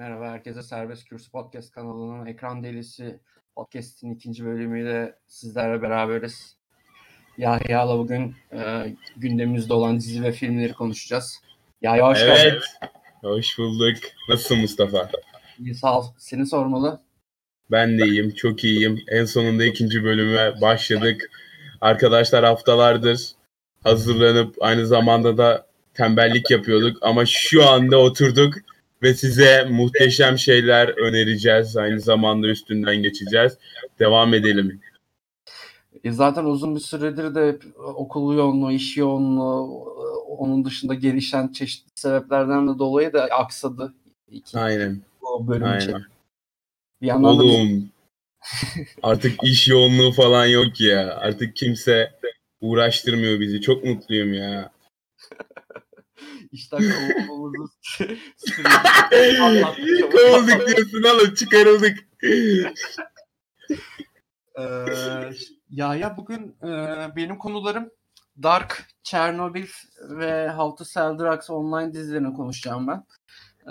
Merhaba herkese Serbest Kürsü Podcast kanalının Ekran Delisi Podcast'in ikinci bölümüyle sizlerle beraberiz. Yahya'la bugün e, gündemimizde olan dizi ve filmleri konuşacağız. Yahya hoş evet. geldin. Hoş bulduk. Nasılsın Mustafa? İyi sağ ol. Seni sormalı. Ben de iyiyim. Çok iyiyim. En sonunda ikinci bölüme başladık. Arkadaşlar haftalardır hazırlanıp aynı zamanda da tembellik yapıyorduk. Ama şu anda oturduk ve size muhteşem şeyler önereceğiz. Aynı zamanda üstünden geçeceğiz. Devam edelim. E, zaten uzun bir süredir de hep okul yoğunluğu, iş yoğunluğu, onun dışında gelişen çeşitli sebeplerden de dolayı da aksadı. İki, Aynen. O bölüm Aynen. için. Bir yandan da Oğlum artık iş yoğunluğu falan yok ya. Artık kimse uğraştırmıyor bizi. Çok mutluyum ya. İşten kovulmamızı anlattık. Kovulduk diyorsun oğlum çıkarıldık. Ee, ya ya bugün e, benim konularım Dark, Chernobyl ve How to Sell Drugs online dizilerini konuşacağım ben.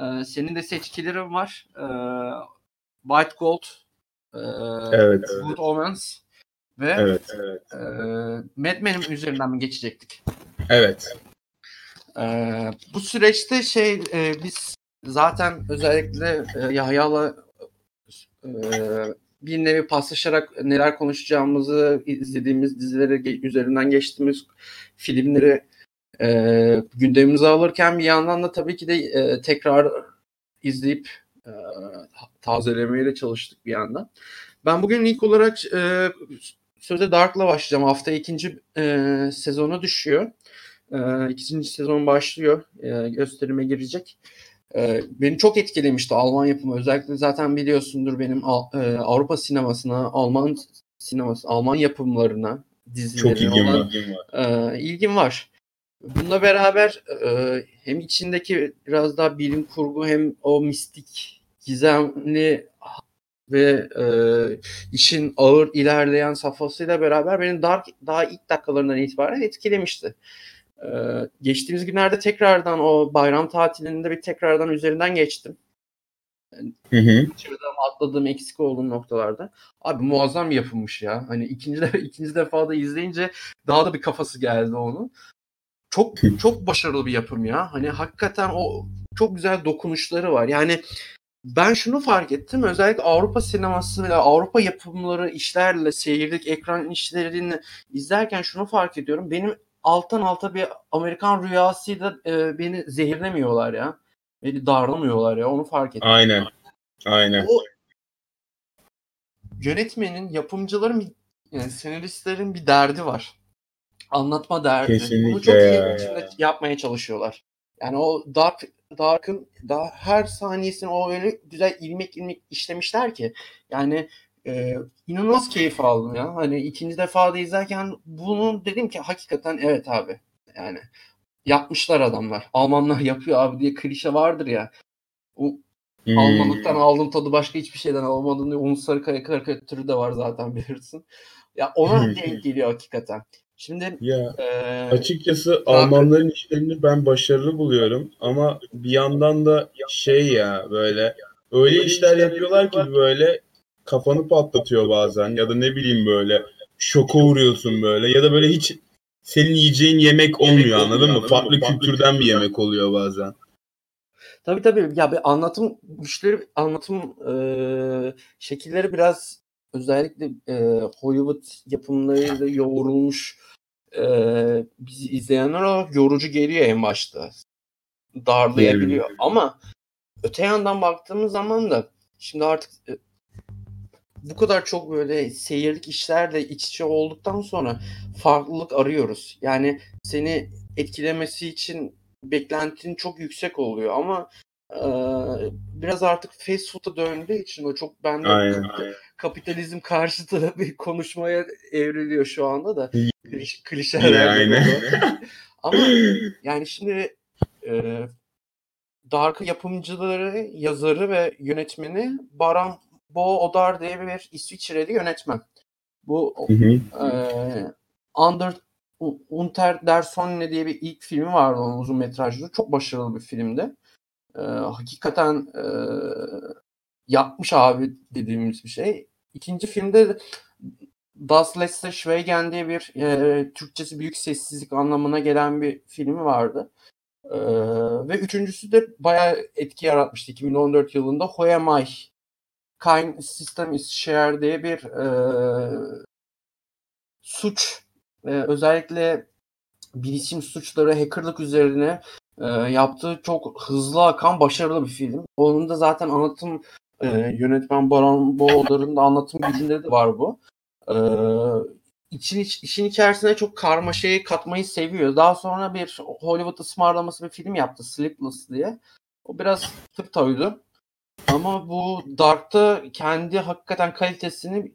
Ee, senin de seçkilerin var. Ee, White Gold, e, Evet. Good Omens ve Evet. e, Mad Men'in üzerinden mi geçecektik? Evet. Ee, bu süreçte şey e, biz zaten özellikle e, Yahya'la e, bir nevi paslaşarak neler konuşacağımızı izlediğimiz dizileri üzerinden geçtiğimiz filmleri e, gündemimize alırken bir yandan da tabii ki de e, tekrar izleyip e, tazelemeye de çalıştık bir yandan. Ben bugün ilk olarak e, sözde Dark'la başlayacağım. Hafta ikinci e, sezonu düşüyor. E, ikinci sezon başlıyor. E, gösterime girecek. E, beni çok etkilemişti Alman yapımı. Özellikle zaten biliyorsundur benim e, Avrupa sinemasına, Alman sineması, Alman yapımlarına, dizilerine Çok ilgim olan var. e, ilgim var. Bununla beraber e, hem içindeki biraz daha bilim kurgu hem o mistik, gizemli ve e, işin ağır ilerleyen safhasıyla beraber beni Dark daha ilk dakikalarından itibaren etkilemişti. E, geçtiğimiz günlerde tekrardan o bayram tatilinde bir tekrardan üzerinden geçtim. Hı hı. Atladığım eksik olduğum noktalarda. Abi muazzam yapılmış ya. Hani ikinci de ikinci defa da izleyince daha da bir kafası geldi onun. Çok çok başarılı bir yapım ya. Hani hakikaten o çok güzel dokunuşları var. Yani ben şunu fark ettim. Özellikle Avrupa sineması ve Avrupa yapımları işlerle seyirlik ekran işlerini izlerken şunu fark ediyorum. Benim alttan alta bir Amerikan rüyasıyla e, beni zehirlemiyorlar ya. Beni darlamıyorlar ya. Onu fark ettim. Aynen. Aynen. O yönetmenin, yapımcıların, yani senaristlerin bir derdi var. Anlatma derdi. Bunu Kesinlikle çok iyi biçimde yapmaya çalışıyorlar. Yani o Dark, Dark'ın daha her saniyesini o öyle güzel ilmek ilmek işlemişler ki. Yani e, inanılmaz keyif aldım ya. Hani ikinci defa da izlerken bunu dedim ki hakikaten evet abi. Yani yapmışlar adamlar. Almanlar yapıyor abi diye klişe vardır ya. O Hmm. Almanlıktan aldığım tadı başka hiçbir şeyden almadığım diye uluslararası kare karikatürü de var zaten bilirsin. Ya ona denk geliyor hakikaten. Şimdi Ya e, açıkçası Almanların işlerini ben başarılı buluyorum ama bir yandan da şey ya böyle öyle işler yapıyorlar ki böyle kafanı patlatıyor bazen ya da ne bileyim böyle şoka uğruyorsun böyle ya da böyle hiç senin yiyeceğin yemek olmuyor anladın mı? Farklı kültürden bir yemek oluyor bazen. tabii tabii ya bir anlatım güçleri anlatım e, şekilleri biraz özellikle e, Hollywood yapımlarıyla yoğrulmuş e, bizi izleyenler olarak yorucu geliyor en başta. Darlayabiliyor. Ama öte yandan baktığımız zaman da şimdi artık bu kadar çok böyle seyirlik işlerle iç içe olduktan sonra farklılık arıyoruz. Yani seni etkilemesi için beklentin çok yüksek oluyor ama e, biraz artık fast food'a döndüğü için o çok bende Aynen. kapitalizm karşıtı bir konuşmaya evriliyor şu anda da Kliş, klişeler aynen. ama yani şimdi e, Dark yapımcıları, yazarı ve yönetmeni Baran Bo Odar diye bir İsviçreli yönetmen. Bu Hı hı. e, Under Unter der Sonne diye bir ilk filmi vardı onun uzun metrajlı. Çok başarılı bir filmdi. E, hakikaten e, yapmış abi dediğimiz bir şey. İkinci filmde Das letzte Schweigen diye bir e, Türkçesi büyük sessizlik anlamına gelen bir filmi vardı. E, ve üçüncüsü de bayağı etki yaratmıştı 2014 yılında. I? Kind System is Share diye bir e, suç e, özellikle bilişim suçları, hackerlık üzerine e, yaptığı çok hızlı akan başarılı bir film. Onun da zaten anlatım e, yönetmen Baran Boğdar'ın da anlatım gücünde de var bu. E, için, işin içerisine çok karmaşayı katmayı seviyor. Daha sonra bir Hollywood ısmarlaması bir film yaptı Sleepless diye. O biraz tıp tavıydı. Ama bu Dark'ta kendi hakikaten kalitesini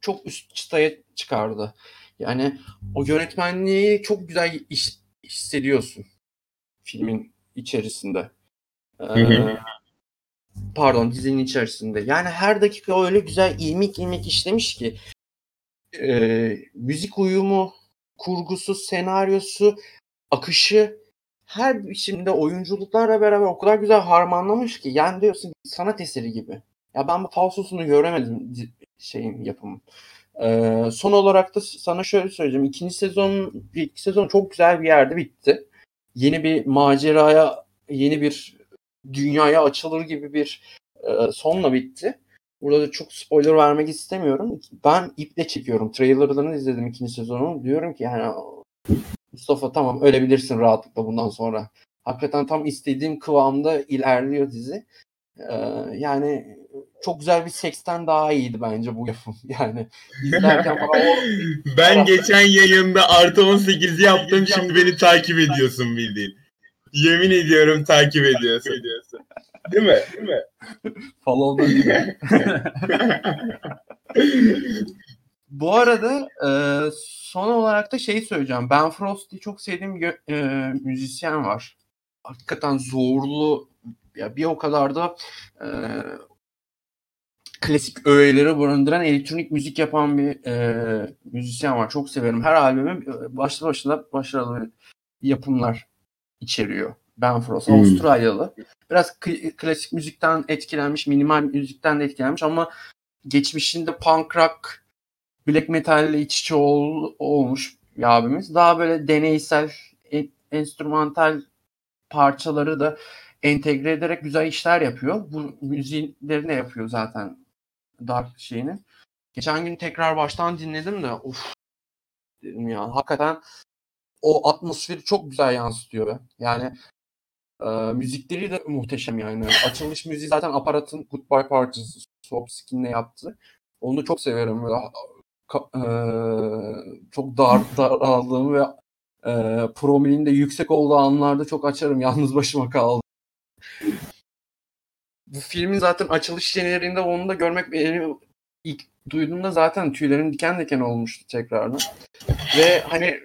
çok üst çıtaya çıkardı. Yani o yönetmenliği çok güzel iş, hissediyorsun filmin içerisinde. Ee, pardon dizinin içerisinde. Yani her dakika öyle güzel ilmik ilmik işlemiş ki e, müzik uyumu, kurgusu, senaryosu, akışı her biçimde oyunculuklarla beraber o kadar güzel harmanlamış ki yani diyorsun sanat eseri gibi. Ya ben bu falsosunu göremedim şeyin yapımı. Ee, son olarak da sana şöyle söyleyeceğim. İkinci sezon, ilk sezon çok güzel bir yerde bitti. Yeni bir maceraya, yeni bir dünyaya açılır gibi bir e, sonla bitti. Burada da çok spoiler vermek istemiyorum. Ben iple çekiyorum. Trailerlarını izledim ikinci sezonu. Diyorum ki yani Mustafa tamam ölebilirsin rahatlıkla bundan sonra. Hakikaten tam istediğim kıvamda ilerliyor dizi. Ee, yani çok güzel bir seksten daha iyiydi bence bu yapım. Yani izlerken bana o... Ben geçen yayında artı 18 yaptım şimdi beni takip ediyorsun bildiğin. Yemin ediyorum takip ediyorsun. Değil mi? Değil mi? Follow'dan gibi. Bu arada e, son olarak da şeyi söyleyeceğim. Ben Frost'u çok sevdiğim e, müzisyen var. Hakikaten zorlu ya bir o kadar da e, klasik öğeleri barındıran elektronik müzik yapan bir e, müzisyen var. Çok severim. Her albümü başlı başına başarılı yapımlar içeriyor. Ben Frost, hmm. Avustralyalı. Biraz klasik müzikten etkilenmiş, minimal müzikten de etkilenmiş ama geçmişinde punk rock, black metal ile iç içe ol, olmuş bir abimiz. Daha böyle deneysel, en, enstrümantal parçaları da entegre ederek güzel işler yapıyor. Bu müziğleri ne yapıyor zaten Dark şeyini. Geçen gün tekrar baştan dinledim de of dedim ya hakikaten o atmosferi çok güzel yansıtıyor be. Yani e, müzikleri de muhteşem yani. Açılış müziği zaten aparatın Goodbye Parties Swap Skin'le yaptı. Onu çok severim. Böyle, e, çok dar daraldığım ve e, promilin de yüksek olduğu anlarda çok açarım. Yalnız başıma kaldım bu filmin zaten açılış jenerinde onu da görmek benim ilk duyduğumda zaten tüylerim diken diken olmuştu tekrardan. Ve hani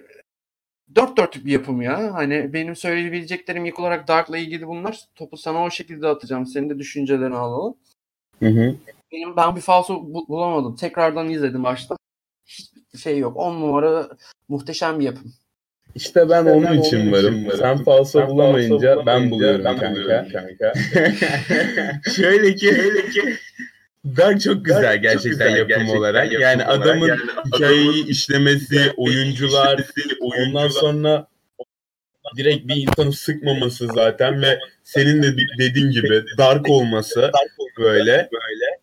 dört dörtlük bir yapım ya. Hani benim söyleyebileceklerim ilk olarak Dark'la ilgili bunlar. Topu sana o şekilde atacağım. Senin de düşüncelerini alalım. Hı hı. Benim ben bir falso bulamadım. Tekrardan izledim başta. Şey yok. On numara muhteşem bir yapım. İşte ben işte onun ben için varım. varım. Sen falso Sen bulamayınca falso ben buluyorum ben kanka. Buluyorum kanka. şöyle ki şöyle ki Dark çok güzel Dark gerçekten, çok güzel, yapım gerçekten olarak. Yapım yani olarak. adamın yani hikayeyi adamın işlemesi, oyuncular, oyuncular, ondan sonra direkt bir insanı sıkmaması zaten ve senin de dediğin gibi dark olması böyle böyle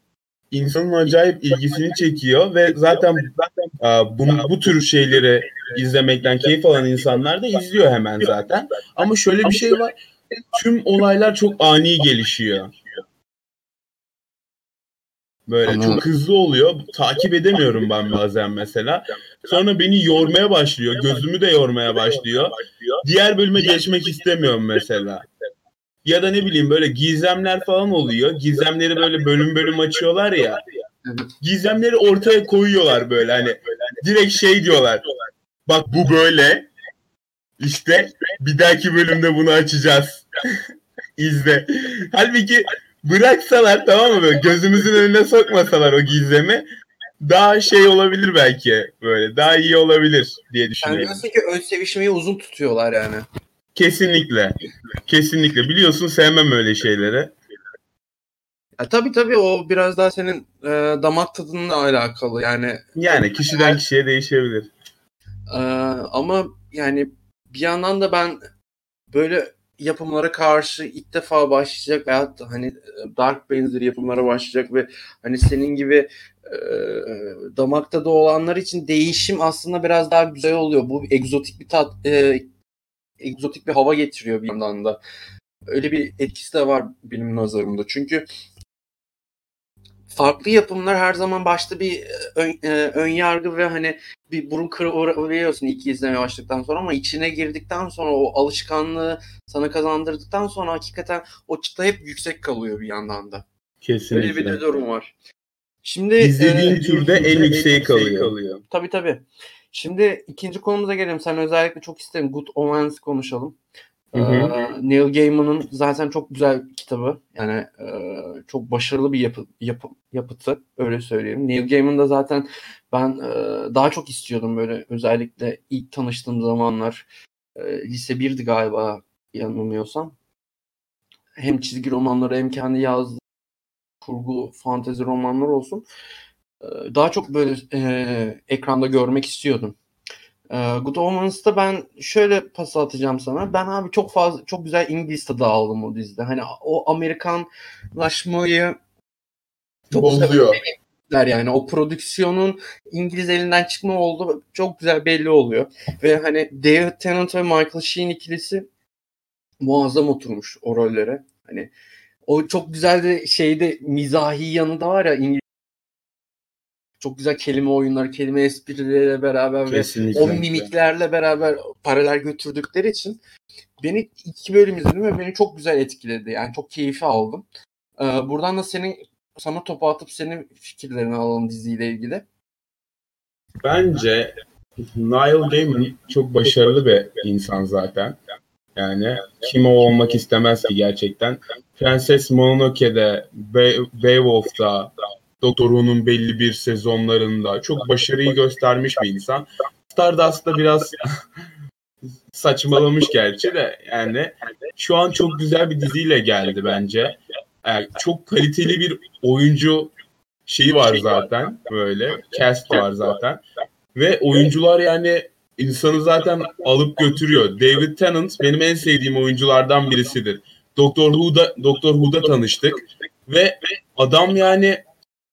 insanın acayip ilgisini çekiyor ve zaten zaten bu, bu tür şeyleri izlemekten keyif alan insanlar da izliyor hemen zaten. Ama şöyle bir şey var. Tüm olaylar çok ani gelişiyor. Böyle Anladım. çok hızlı oluyor. Takip edemiyorum ben bazen mesela. Sonra beni yormaya başlıyor. Gözümü de yormaya başlıyor. Diğer bölüme geçmek istemiyorum mesela. Ya da ne bileyim böyle gizemler falan oluyor. Gizemleri böyle bölüm bölüm açıyorlar ya. Gizemleri ortaya koyuyorlar böyle hani. Direkt şey diyorlar. Bak bu böyle. İşte bir dahaki bölümde bunu açacağız. İzle. Halbuki bıraksalar tamam mı böyle gözümüzün önüne sokmasalar o gizemi daha şey olabilir belki böyle daha iyi olabilir diye düşünüyorum. Yani ki ön sevişmeyi uzun tutuyorlar yani. Kesinlikle. Kesinlikle. Biliyorsun sevmem öyle şeyleri. Ya, tabii tabii o biraz daha senin e, damak tadınla alakalı yani. Yani kişiden kişiye değişebilir. E, ama yani bir yandan da ben böyle yapımlara karşı ilk defa başlayacak veyahut da hani Dark benzeri yapımlara başlayacak ve hani senin gibi e, damakta da olanlar için değişim aslında biraz daha güzel oluyor. Bu egzotik bir tat e, egzotik bir hava getiriyor bir yandan da. Öyle bir etkisi de var benim nazarımda. Çünkü farklı yapımlar her zaman başta bir ön, e, ön yargı ve hani bir burun kırıyorsun ilk izlemeye başladıktan sonra ama içine girdikten sonra o alışkanlığı sana kazandırdıktan sonra hakikaten o çıta hep yüksek kalıyor bir yandan da. Kesinlikle. Öyle bir de durum var. Şimdi İzlediğin e, türde en yükseği kalıyor. kalıyor. Tabii tabii. Şimdi ikinci konumuza gelelim. Sen özellikle çok isterim Good Omens konuşalım. Hı hı. Neil Gaiman'ın zaten çok güzel kitabı. Yani çok başarılı bir yapı, yapı, yapıtı öyle söyleyeyim. Neil Gaiman da zaten ben daha çok istiyordum böyle özellikle ilk tanıştığım zamanlar. Lise 1'di galiba yanılmıyorsam. Hem çizgi romanları hem kendi yazdığı kurgu fantezi romanlar olsun. Daha çok böyle e, ekranda görmek istiyordum. Ee, Good Omens'ta ben şöyle pas atacağım sana. Ben abi çok fazla çok güzel İngiliz tadı aldım o dizide. Hani o Amerikanlaşmayı. Der yani o prodüksiyonun İngiliz elinden çıkma oldu çok güzel belli oluyor. Ve hani David Tennant ve Michael Sheen ikilisi muazzam oturmuş o rollere. Hani o çok güzel de şeyde mizahi yanı da var ya İngiliz çok güzel kelime oyunları, kelime esprileriyle beraber Kesinlikle. ve o mimiklerle beraber paralel götürdükleri için beni iki bölüm izledim ve beni çok güzel etkiledi. Yani çok keyfi aldım. Ee, buradan da senin sana topu atıp senin fikirlerini alalım diziyle ilgili. Bence Neil Gaiman çok başarılı bir insan zaten. Yani kim o olmak istemez ki gerçekten. Prenses Mononoke'de, Be- Beowulf'da, Doktor Who'nun belli bir sezonlarında çok başarıyı göstermiş bir insan. Stardust'ta biraz saçmalamış gerçi de yani şu an çok güzel bir diziyle geldi bence. Yani çok kaliteli bir oyuncu şeyi var zaten böyle cast var zaten ve oyuncular yani insanı zaten alıp götürüyor. David Tennant benim en sevdiğim oyunculardan birisidir. Doktor Who'da Doktor Who'da tanıştık ve adam yani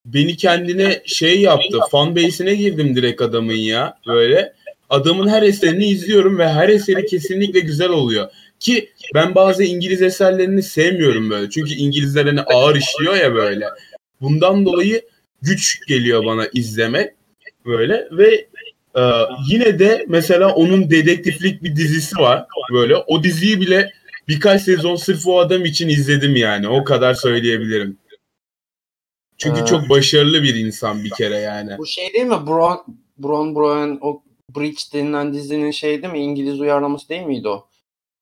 beni kendine şey yaptı. Fan base'ine girdim direkt adamın ya. Böyle. Adamın her eserini izliyorum ve her eseri kesinlikle güzel oluyor. Ki ben bazı İngiliz eserlerini sevmiyorum böyle. Çünkü İngilizler hani ağır işliyor ya böyle. Bundan dolayı güç geliyor bana izleme böyle ve e, yine de mesela onun dedektiflik bir dizisi var böyle. O diziyi bile birkaç sezon sırf o adam için izledim yani. O kadar söyleyebilirim. Çünkü ee, çok başarılı bir insan bir kere yani. Bu şey değil mi? Bron, Bron Broen o Bridge denilen dizinin şey değil mi? İngiliz uyarlaması değil miydi o?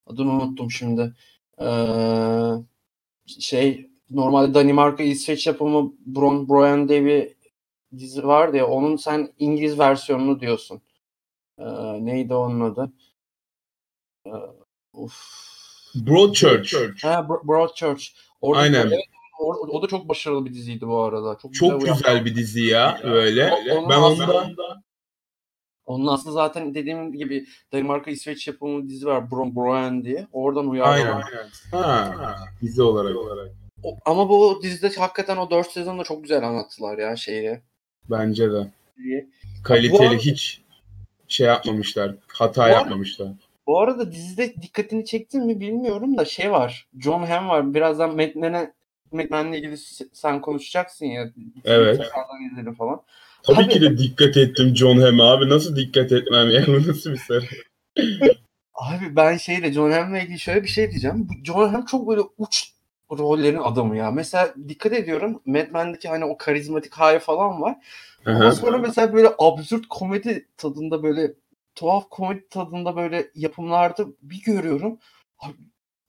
Adını unuttum şimdi. Ee, şey normalde Danimarka İsveç yapımı Bron Broen diye bir dizi vardı ya onun sen İngiliz versiyonunu diyorsun. Ee, neydi onun adı? Ee, uf. Broadchurch. Ha, Broadchurch. Orada Aynen. O, o da çok başarılı bir diziydi bu arada. Çok, çok güzel, güzel bir dizi ya böyle. O, ben onda onun aslında zaten dediğim gibi Danimarka İsveç yapımı dizi var Bron Broen diye. Oradan uyarlanan. Aynen. Ha, dizi olarak. olarak. O, ama bu dizide hakikaten o 4 sezonda çok güzel anlattılar ya şeyi. Bence de. Kaliteli bu, hiç şey yapmamışlar. Hata bu yapmamışlar. Bu arada dizide dikkatini çektin mi bilmiyorum da şey var. John Hamm var. Birazdan Metmen'e Metmen'le ilgili sen konuşacaksın ya. Evet. izledim falan. Tabii, Tabii ki de dikkat ettim John Hamm'e abi. Nasıl dikkat etmem ya? Bu nasıl bir seri? abi ben şeyle John Hamm'le ilgili şöyle bir şey diyeceğim. John Hamm çok böyle uç rollerin adamı ya. Mesela dikkat ediyorum Mad Men'deki hani o karizmatik hali falan var. Ama sonra mesela böyle absürt komedi tadında böyle tuhaf komedi tadında böyle yapımlarda bir görüyorum. Abi,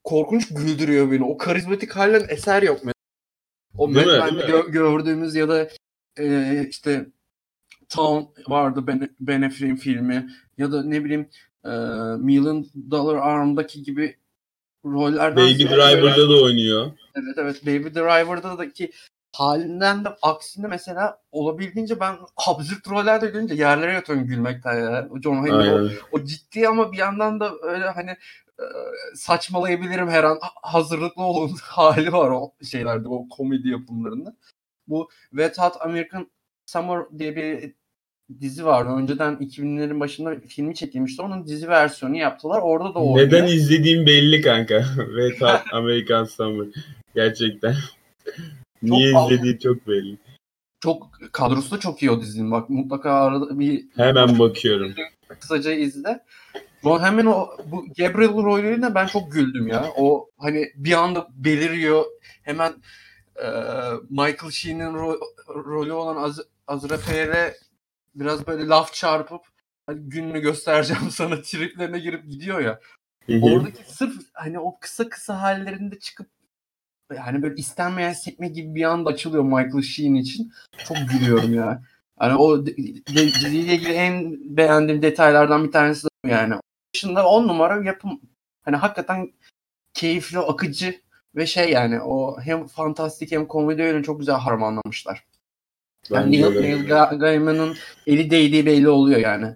korkunç güldürüyor beni. O karizmatik halinden eser yok. O Mad Men'de gö- gördüğümüz ya da e, işte Town vardı Ben, ben Affleck'in filmi ya da ne bileyim e, Million Dollar Arm'daki gibi rollerden Baby Driver'da da oynuyor. Evet evet Baby Driver'da da ki halinden de aksine mesela olabildiğince ben absürt rollerde görünce yerlere yatıyorum gülmekten ya. O John Henry o, o ciddi ama bir yandan da öyle hani saçmalayabilirim her an ha- hazırlıklı olun hali var o şeylerde o komedi yapımlarında. Bu Wet Hot American Summer diye bir dizi vardı. Önceden 2000'lerin başında filmi çekilmişti. Onun dizi versiyonu yaptılar. Orada da o Neden oynuyor. izlediğim belli kanka. Ve ta American Summer. Gerçekten. Niye pahalı. izlediği çok belli. Çok kadrosu da çok iyi o dizinin. Bak mutlaka arada bir Hemen bakıyorum. kısaca izle. Ron hemen o bu Gabriel rolüne ben çok güldüm ya. O hani bir anda beliriyor. Hemen e, Michael Sheen'in ro- rolü olan Az Azra Fair'e biraz böyle laf çarpıp hani gününü göstereceğim sana triplerine girip gidiyor ya. Hı hı. Oradaki sırf hani o kısa kısa hallerinde çıkıp yani böyle istenmeyen sekme gibi bir anda açılıyor Michael Sheen için. Çok gülüyorum ya. Hani o diziyle ilgili en beğendiğim detaylardan bir tanesi de yani. Dışında on numara yapım. Hani hakikaten keyifli, akıcı ve şey yani o hem fantastik hem komedi öyle çok güzel harmanlamışlar. Yani Neil. Neil Ga- Gaiman'ın eli değdiği belli oluyor yani.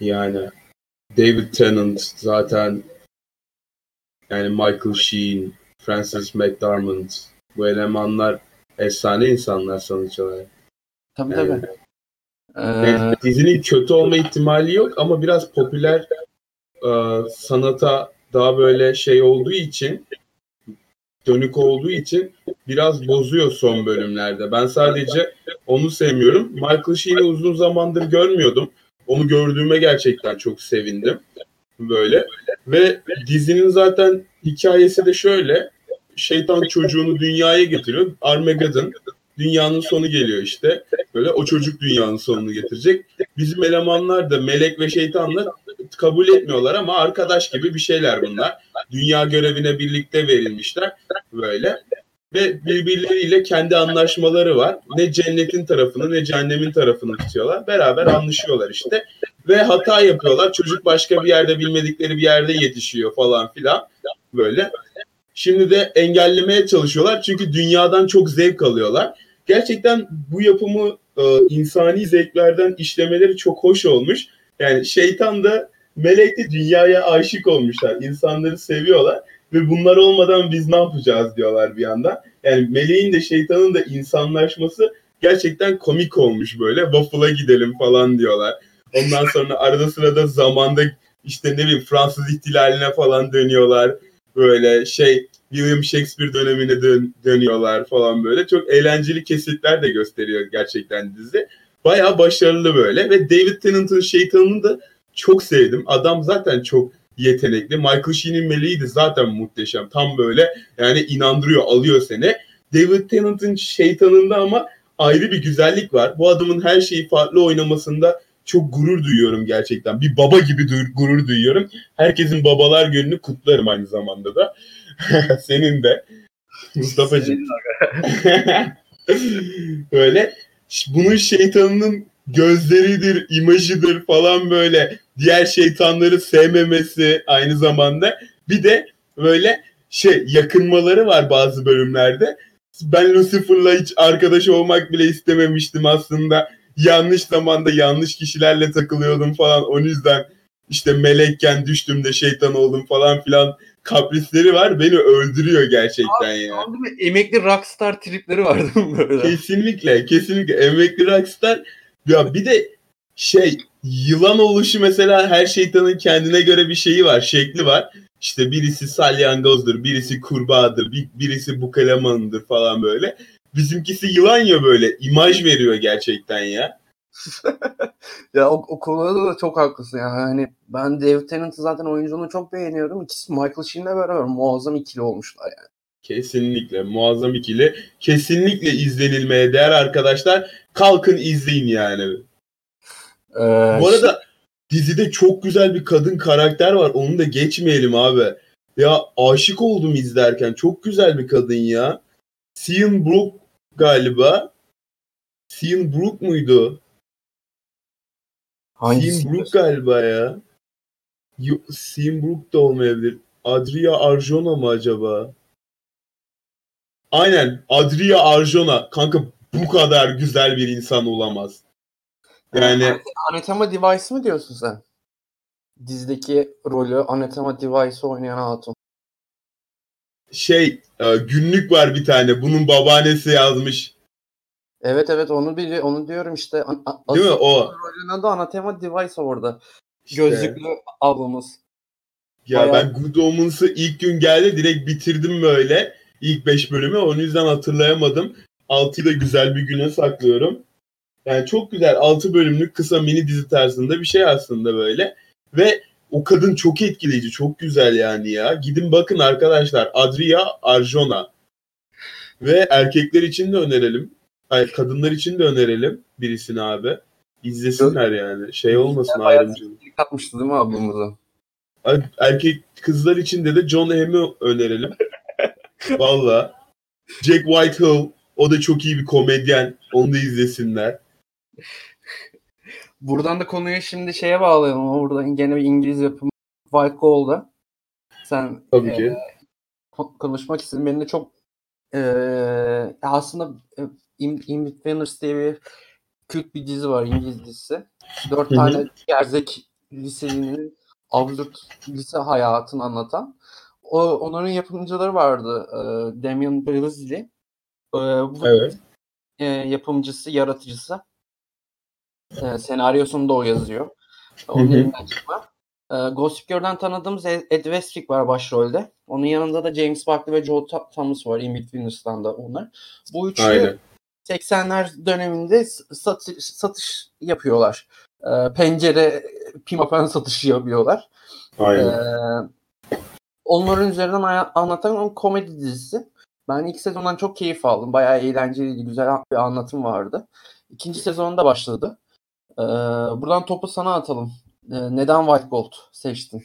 Yani David Tennant zaten yani Michael Sheen, Francis McDormand bu elemanlar efsane insanlar sonuç olarak. Tabii Yani, tabii. Ee, yani dizinin kötü olma ihtimali yok ama biraz popüler e, sanata daha böyle şey olduğu için dönük olduğu için biraz bozuyor son bölümlerde. Ben sadece onu sevmiyorum. Michael Sheen'i uzun zamandır görmüyordum. Onu gördüğüme gerçekten çok sevindim. Böyle. Ve dizinin zaten hikayesi de şöyle. Şeytan çocuğunu dünyaya getiriyor. Armageddon. Dünyanın sonu geliyor işte. Böyle o çocuk dünyanın sonunu getirecek. Bizim elemanlar da melek ve şeytanla kabul etmiyorlar ama arkadaş gibi bir şeyler bunlar. Dünya görevine birlikte verilmişler böyle. Ve birbirleriyle kendi anlaşmaları var. Ne cennetin tarafını ne cehennemin tarafını tutuyorlar. Beraber anlaşıyorlar işte. Ve hata yapıyorlar. Çocuk başka bir yerde bilmedikleri bir yerde yetişiyor falan filan. Böyle. Şimdi de engellemeye çalışıyorlar. Çünkü dünyadan çok zevk alıyorlar. Gerçekten bu yapımı e, insani zevklerden işlemeleri çok hoş olmuş. Yani şeytan da melek de dünyaya aşık olmuşlar. İnsanları seviyorlar ve bunlar olmadan biz ne yapacağız diyorlar bir yandan. Yani meleğin de şeytanın da insanlaşması gerçekten komik olmuş böyle. Waffle'a gidelim falan diyorlar. Ondan sonra arada sırada zamanda işte ne bileyim Fransız ihtilaline falan dönüyorlar. Böyle şey William Shakespeare dönemine dön- dönüyorlar falan böyle. Çok eğlenceli kesitler de gösteriyor gerçekten dizi. Bayağı başarılı böyle ve David Tennant'ın şeytanını da çok sevdim. Adam zaten çok yetenekli. Michael Sheen'in meleği de zaten muhteşem. Tam böyle yani inandırıyor, alıyor seni. David Tennant'ın şeytanında ama ayrı bir güzellik var. Bu adamın her şeyi farklı oynamasında çok gurur duyuyorum gerçekten. Bir baba gibi du- gurur duyuyorum. Herkesin babalar gününü kutlarım aynı zamanda da. Senin de. Mustafa'cığım. böyle bunun şeytanının gözleridir, imajıdır falan böyle diğer şeytanları sevmemesi aynı zamanda bir de böyle şey yakınmaları var bazı bölümlerde. Ben Lucifer'la hiç arkadaş olmak bile istememiştim aslında. Yanlış zamanda yanlış kişilerle takılıyordum falan. O yüzden işte melekken düştüm de şeytan oldum falan filan kaprisleri var. Beni öldürüyor gerçekten ya. Anladın mı? Emekli rockstar tripleri vardı böyle. Kesinlikle, kesinlikle. Emekli Rockstar. Ya bir de şey, yılan oluşu mesela her şeytanın kendine göre bir şeyi var, şekli var. İşte birisi salyangozdur, birisi kurbağadır, bir, birisi bukalemandır falan böyle. Bizimkisi yılan ya böyle, imaj veriyor gerçekten ya. Ya o, o konuda da çok haklısın ya. Hani ben David Tennant'ı zaten oyunculuğunu çok beğeniyorum. İkisi Michael Sheen'le beraber muazzam ikili olmuşlar yani. Kesinlikle, muazzam ikili. Kesinlikle izlenilmeye değer arkadaşlar. Kalkın izleyin yani. Ee, Bu arada dizide çok güzel bir kadın karakter var. Onu da geçmeyelim abi. Ya aşık oldum izlerken. Çok güzel bir kadın ya. Sean Brook galiba. Sean Brook muydu? Hangisi? Seam Brook galiba ya. Yo, Seam Brook da olmayabilir. Adria Arjona mı acaba? Aynen. Adria Arjona. Kanka bu kadar güzel bir insan olamaz. Yani Anathema Device mı diyorsun sen? Dizideki rolü Anathema Device'ı oynayan hatun. şey e, günlük var bir tane. Bunun babaannesi yazmış. Evet evet onu bili onu diyorum işte. A- Değil mi? O. Rolün adı Anathema Device orada. İşte. Gözlüklü ablamız. Ya Bayağı- ben Good Omens'ı ilk gün geldi direkt bitirdim böyle. İlk 5 bölümü. Onun yüzden hatırlayamadım. 6'yı da güzel bir güne saklıyorum. Yani çok güzel 6 bölümlük kısa mini dizi tarzında bir şey aslında böyle. Ve o kadın çok etkileyici. Çok güzel yani ya. Gidin bakın arkadaşlar. Adria Arjona. Ve erkekler için de önerelim. Hayır kadınlar için de önerelim birisini abi. İzlesinler yani. Şey olmasın ayrımcılık. ilk atmıştı değil mi ablamızı? Erkek kızlar için de de John Hamm'i önerelim. Valla. Jack Whitehall o da çok iyi bir komedyen. Onu da izlesinler. Buradan da konuyu şimdi şeye bağlayalım. Buradan gene bir İngiliz yapımı White Gold'a. Sen Tabii e, ki. ko- konuşmak istedim. Benim de çok e, aslında In, In Betweeners diye bir kült bir dizi var İngiliz dizisi. Dört tane gerzek liselinin absürt lise hayatını anlatan. O, onların yapımcıları vardı. E, Damien Bisley. E, bu Evet. e, yapımcısı, yaratıcısı. E, senaryosunu da o yazıyor. Onun elinden çıkma. E, Gossip Girl'den tanıdığımız Ed Westwick var başrolde. Onun yanında da James Barkley ve Joe Thomas var. In Betweeners'tan da onlar. Bu üçlü Aynen. 80'ler döneminde satış, satış yapıyorlar. E, pencere, pimapen satışı yapıyorlar. Aynen. Ee, onların üzerinden anlatan o komedi dizisi. Ben ilk sezondan çok keyif aldım. Bayağı eğlenceliydi. Güzel bir anlatım vardı. İkinci sezonda başladı. Ee, buradan topu sana atalım. Ee, neden White Gold seçtin?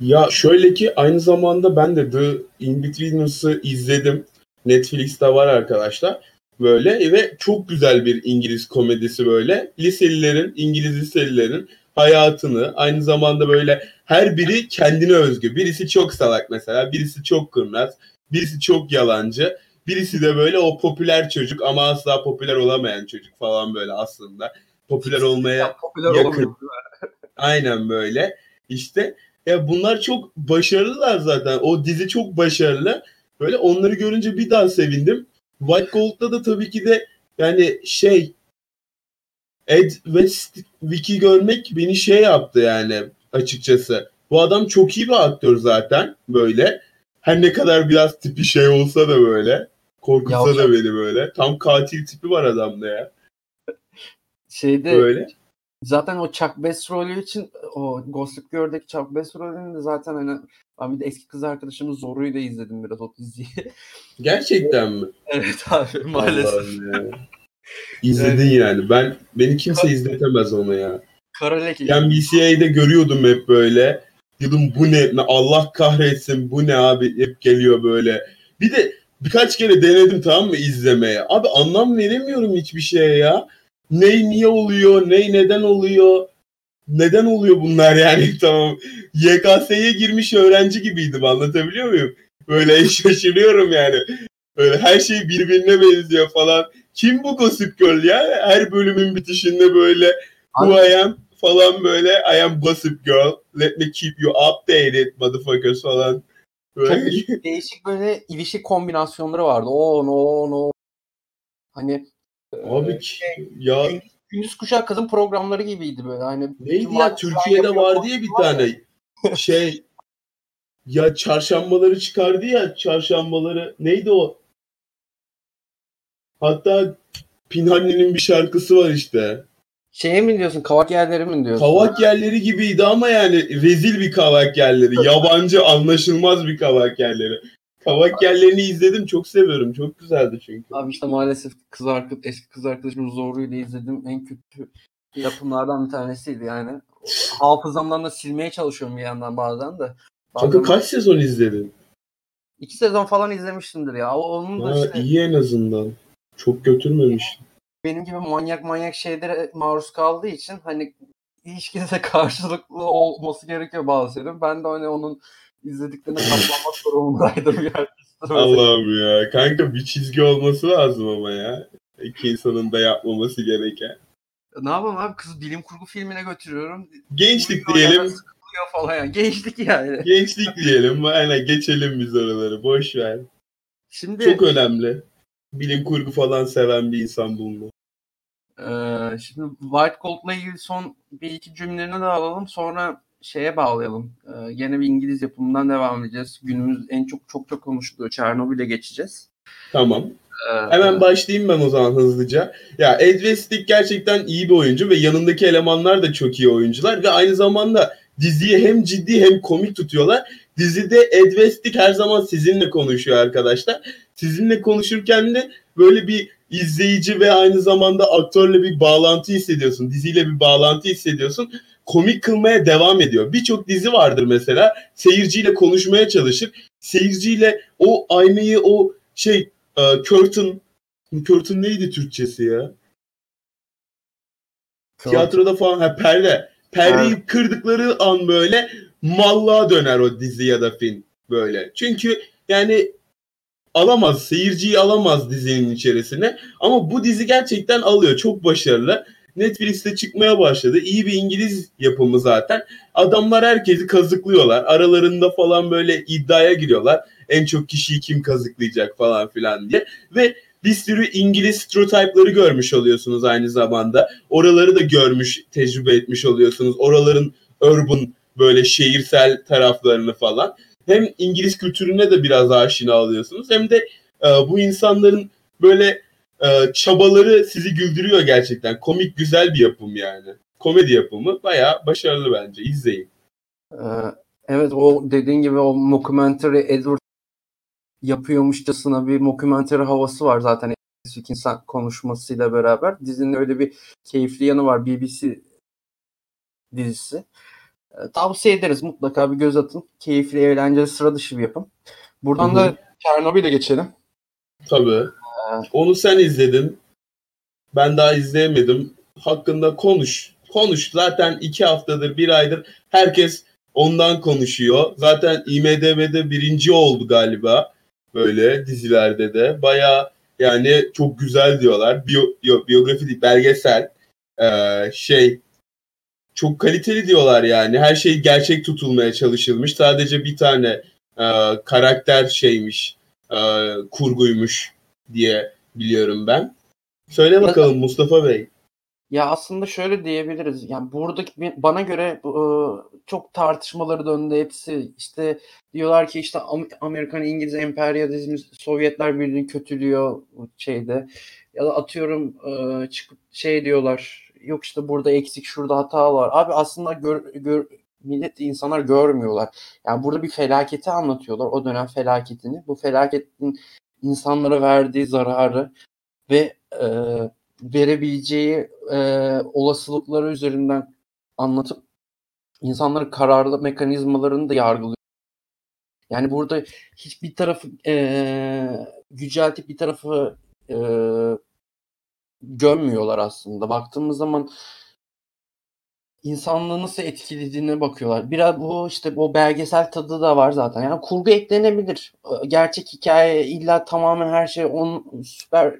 Ya şöyle ki aynı zamanda ben de The In-Betweeners'ı izledim. Netflix'te var arkadaşlar. Böyle ve çok güzel bir İngiliz komedisi böyle. Liselilerin, İngiliz liselilerin hayatını aynı zamanda böyle her biri kendine özgü. Birisi çok salak mesela, birisi çok kurnaz, birisi çok yalancı. Birisi de böyle o popüler çocuk ama asla popüler olamayan çocuk falan böyle aslında. Popüler olmaya popüler yakın. olmuyor. Aynen böyle. İşte ya bunlar çok başarılılar zaten. O dizi çok başarılı. Böyle onları görünce bir daha sevindim. White Gold'da da tabii ki de yani şey Ed Westwick'i görmek beni şey yaptı yani açıkçası. Bu adam çok iyi bir aktör zaten böyle. Her ne kadar biraz tipi şey olsa da böyle. Korkutsa da beni böyle. Tam katil tipi var adamda ya. Şeyde Böyle. Zaten o Chuck Bass rolü için o Gossip Girl'deki Chuck Bass rolünü de zaten hani ben bir de eski kız arkadaşımız Zoru'yu da izledim biraz o diziyi. Gerçekten mi? evet abi maalesef. İzledin yani. Ben beni kimse izletemez onu ya. Kara leke. NBC'de görüyordum hep böyle. Dedim bu ne? Allah kahretsin bu ne abi? Hep geliyor böyle. Bir de birkaç kere denedim tamam mı izlemeye. Abi anlam veremiyorum hiçbir şeye ya. Ne niye oluyor? Ne neden oluyor? Neden oluyor bunlar yani tamam. YKS'ye girmiş öğrenci gibiydim anlatabiliyor muyum? Böyle şaşırıyorum yani. Böyle her şey birbirine benziyor falan. Kim bu Gossip Girl ya? Her bölümün bitişinde böyle Who I am falan böyle I am Gossip Girl. Let me keep you updated motherfuckers falan. Çok Böyle. değişik, değişik böyle ilişki kombinasyonları vardı. O no no. Hani Abi ki- ya gündüz kuşak kadın programları gibiydi böyle. Hani neydi ya Türkiye'de var diye bir tane şey ya çarşambaları çıkardı ya çarşambaları neydi o? Hatta Pinhani'nin bir şarkısı var işte. Şeye mi diyorsun? Kavak yerleri mi diyorsun? Kavak yerleri gibiydi ama yani rezil bir kavak yerleri. Yabancı anlaşılmaz bir kavak yerleri. Kavak yerlerini izledim çok seviyorum. Çok güzeldi çünkü. Abi işte maalesef kız arkadaş, eski kız arkadaşım Zorlu'yu da izledim. En kötü yapımlardan bir tanesiydi yani. Hafızamdan da silmeye çalışıyorum bir yandan bazen de. Kanka Bazen kaç sezon izledin? iki sezon falan izlemiştimdir ya. Onun da Ha, işte iyi en azından. Çok götürmemiş. benim gibi manyak manyak şeylere maruz kaldığı için hani ilişkide karşılıklı olması gerekiyor bazı şeylerin. Ben de hani onun izlediklerine katlanmak durumundaydım yani. Allah'ım ya. Kanka bir çizgi olması lazım ama ya. İki insanın da yapmaması gereken. Ne yapalım abi kız bilim kurgu filmine götürüyorum. Gençlik Uyuyor diyelim. falan yani. Gençlik yani. Gençlik diyelim. Aynen geçelim biz oraları. Boş ver. Şimdi Çok önemli. Bilim kurgu falan seven bir insan bulma. Ee, şimdi White Gold'la ilgili son bir iki cümlelerini de alalım. Sonra şeye bağlayalım. Ee, gene bir İngiliz yapımından devam edeceğiz. Günümüz en çok çok çok konuşuluyor. Çernobil'e geçeceğiz. Tamam. Ee, Hemen başlayayım ben o zaman hızlıca. Ya Ed Westwick gerçekten iyi bir oyuncu ve yanındaki elemanlar da çok iyi oyuncular ve aynı zamanda diziyi hem ciddi hem komik tutuyorlar. Dizide Ed Westwick her zaman sizinle konuşuyor arkadaşlar. Sizinle konuşurken de böyle bir izleyici ve aynı zamanda aktörle bir bağlantı hissediyorsun. Diziyle bir bağlantı hissediyorsun. Komik kılmaya devam ediyor. Birçok dizi vardır mesela. Seyirciyle konuşmaya çalışır. Seyirciyle o aynayı o şey e, curtain curtain neydi Türkçesi ya? Tiyatroda falan ha perde. Perdeyi kırdıkları an böyle mallığa döner o dizi ya da film böyle. Çünkü yani alamaz, seyirciyi alamaz dizinin içerisine. Ama bu dizi gerçekten alıyor. Çok başarılı. Netflix'te çıkmaya başladı. İyi bir İngiliz yapımı zaten. Adamlar herkesi kazıklıyorlar. Aralarında falan böyle iddiaya giriyorlar. En çok kişiyi kim kazıklayacak falan filan diye. Ve bir sürü İngiliz stereotype'ları görmüş oluyorsunuz aynı zamanda. Oraları da görmüş, tecrübe etmiş oluyorsunuz. Oraların urban böyle şehirsel taraflarını falan. Hem İngiliz kültürüne de biraz aşina oluyorsunuz hem de e, bu insanların böyle e, çabaları sizi güldürüyor gerçekten. Komik güzel bir yapım yani. Komedi yapımı bayağı başarılı bence. İzleyin. Ee, evet o dediğin gibi o mockumentary Edward yapıyormuşçasına bir mockumentary havası var zaten Edward insan konuşmasıyla beraber. Dizinin öyle bir keyifli yanı var. BBC dizisi. Ee, tavsiye ederiz. Mutlaka bir göz atın. Keyifli, eğlenceli, sıra dışı bir yapım. Buradan Hı hı. da Çernobil'e geçelim. Tabii. Onu sen izledin. Ben daha izleyemedim. Hakkında konuş. Konuş. Zaten iki haftadır, bir aydır herkes ondan konuşuyor. Zaten IMDB'de birinci oldu galiba. Böyle dizilerde de. Baya yani çok güzel diyorlar. Biyo, yok, biyografi değil, belgesel. Ee, şey çok kaliteli diyorlar yani. Her şey gerçek tutulmaya çalışılmış. Sadece bir tane e, karakter şeymiş, e, kurguymuş diye biliyorum ben. Söyle bakalım Mustafa Bey. Ya aslında şöyle diyebiliriz. Yani buradaki bana göre e, çok tartışmaları döndü hepsi. İşte diyorlar ki işte Amerikan İngiliz emperyalizmi Sovyetler Birliği kötülüyor şeyde. Ya da atıyorum e, çıkıp şey diyorlar. Yok işte burada eksik, şurada hata var. Abi aslında gör, gör, millet insanlar görmüyorlar. Yani burada bir felaketi anlatıyorlar. O dönem felaketini. Bu felaketin insanlara verdiği zararı ve e, verebileceği e, olasılıkları üzerinden anlatıp insanların kararlı mekanizmalarını da yargılıyor. Yani burada hiçbir tarafı e, yüceltip bir tarafı e, gömmüyorlar aslında. Baktığımız zaman insanlığı nasıl etkilediğine bakıyorlar. Biraz bu işte o belgesel tadı da var zaten. Yani kurgu eklenebilir. Gerçek hikaye illa tamamen her şey on süper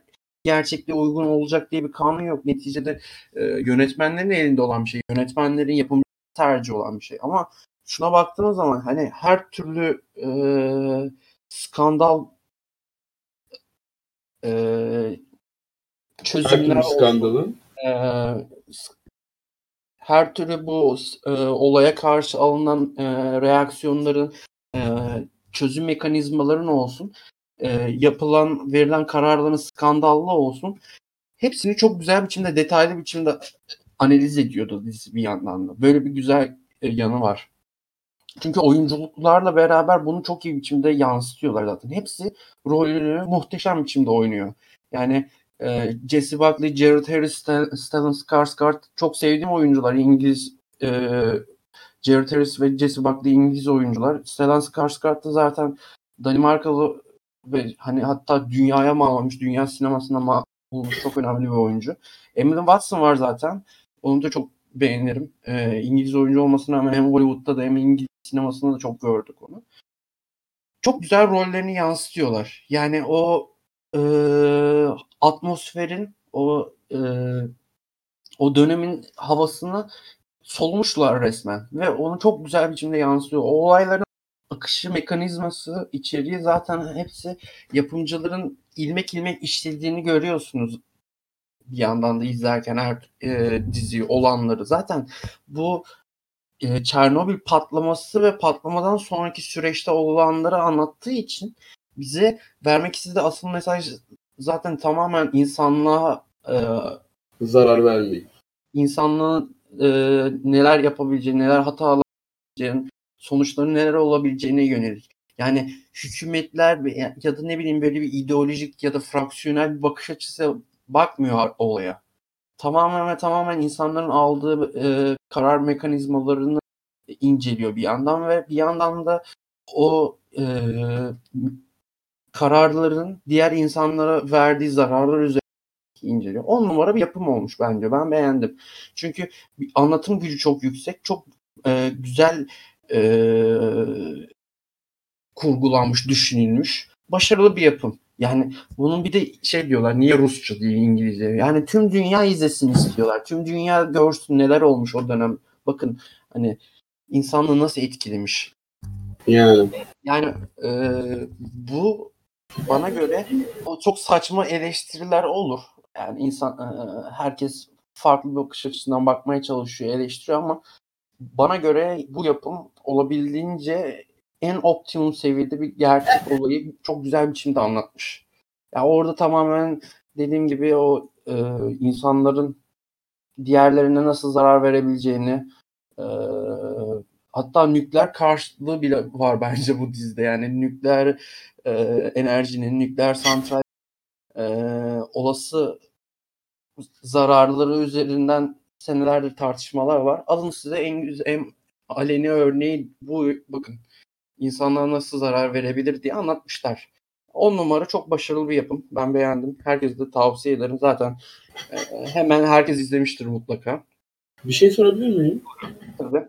gerçekliğe uygun olacak diye bir kanun yok. Neticede e, yönetmenlerin elinde olan bir şey. Yönetmenlerin yapım tercih olan bir şey. Ama şuna baktığımız zaman hani her türlü e, skandal e, çözümler Her türlü skandalın. E, her türlü bu e, olaya karşı alınan e, reaksiyonların e, çözüm mekanizmaların olsun e, yapılan verilen kararların skandallı olsun hepsini çok güzel biçimde detaylı biçimde analiz ediyordu dizi bir yandan da. Böyle bir güzel e, yanı var. Çünkü oyunculuklarla beraber bunu çok iyi biçimde yansıtıyorlar zaten. Hepsi rolünü muhteşem biçimde oynuyor. Yani e, Jesse Buckley, Jared Harris, Stellan Skarsgård çok sevdiğim oyuncular. İngiliz e, Jared Harris ve Jesse Buckley İngiliz oyuncular. Stellan Skarsgård da zaten Danimarkalı ve hani hatta dünyaya mal olmuş, dünya sinemasına mal olmuş çok önemli bir oyuncu. Emily Watson var zaten. Onun da çok beğenirim. Ee, İngiliz oyuncu olmasına rağmen hem Hollywood'da da hem İngiliz sinemasında da çok gördük onu. Çok güzel rollerini yansıtıyorlar. Yani o e, atmosferin, o e, o dönemin havasını solmuşlar resmen ve onu çok güzel biçimde yansıyor. O olayların akışı mekanizması, içeriği zaten hepsi yapımcıların ilmek ilmek işlediğini görüyorsunuz bir yandan da izlerken her e, diziyi olanları. Zaten bu e, Çernobil patlaması ve patlamadan sonraki süreçte olanları anlattığı için bize vermek istediği asıl mesaj zaten tamamen insanlığa e, zarar vermeyin. insanlığın e, neler yapabileceğini, neler hatalar yapabileceğini, sonuçları neler olabileceğine yönelik. Yani hükümetler ya da ne bileyim böyle bir ideolojik ya da fraksiyonel bir bakış açısı bakmıyor olaya. Tamamen ve tamamen insanların aldığı e, karar mekanizmalarını inceliyor bir yandan ve bir yandan da o e, kararların diğer insanlara verdiği zararlar üzerine inceliyor. On numara bir yapım olmuş bence. Ben beğendim. Çünkü anlatım gücü çok yüksek. Çok e, güzel e, kurgulanmış, düşünülmüş. Başarılı bir yapım. Yani bunun bir de şey diyorlar niye Rusça diye İngilizce. Yani tüm dünya izlesin istiyorlar. Tüm dünya görsün neler olmuş o dönem. Bakın hani insanlığı nasıl etkilemiş. Yani. Yani e, bu bana göre o çok saçma eleştiriler olur. Yani insan e, herkes farklı bir bakış açısından bakmaya çalışıyor, eleştiriyor ama bana göre bu yapım olabildiğince en optimum seviyede bir gerçek olayı çok güzel biçimde anlatmış. Ya yani orada tamamen dediğim gibi o e, insanların diğerlerine nasıl zarar verebileceğini e, hatta nükleer karşılığı bile var bence bu dizide. Yani nükleer e, enerjinin, nükleer santral e, olası zararları üzerinden senelerdir tartışmalar var. Alın size en en aleni örneği bu bakın insanlara nasıl zarar verebilir diye anlatmışlar. 10 numara çok başarılı bir yapım. Ben beğendim. Herkese de tavsiye ederim. Zaten e, hemen herkes izlemiştir mutlaka. Bir şey sorabilir miyim? Tabii.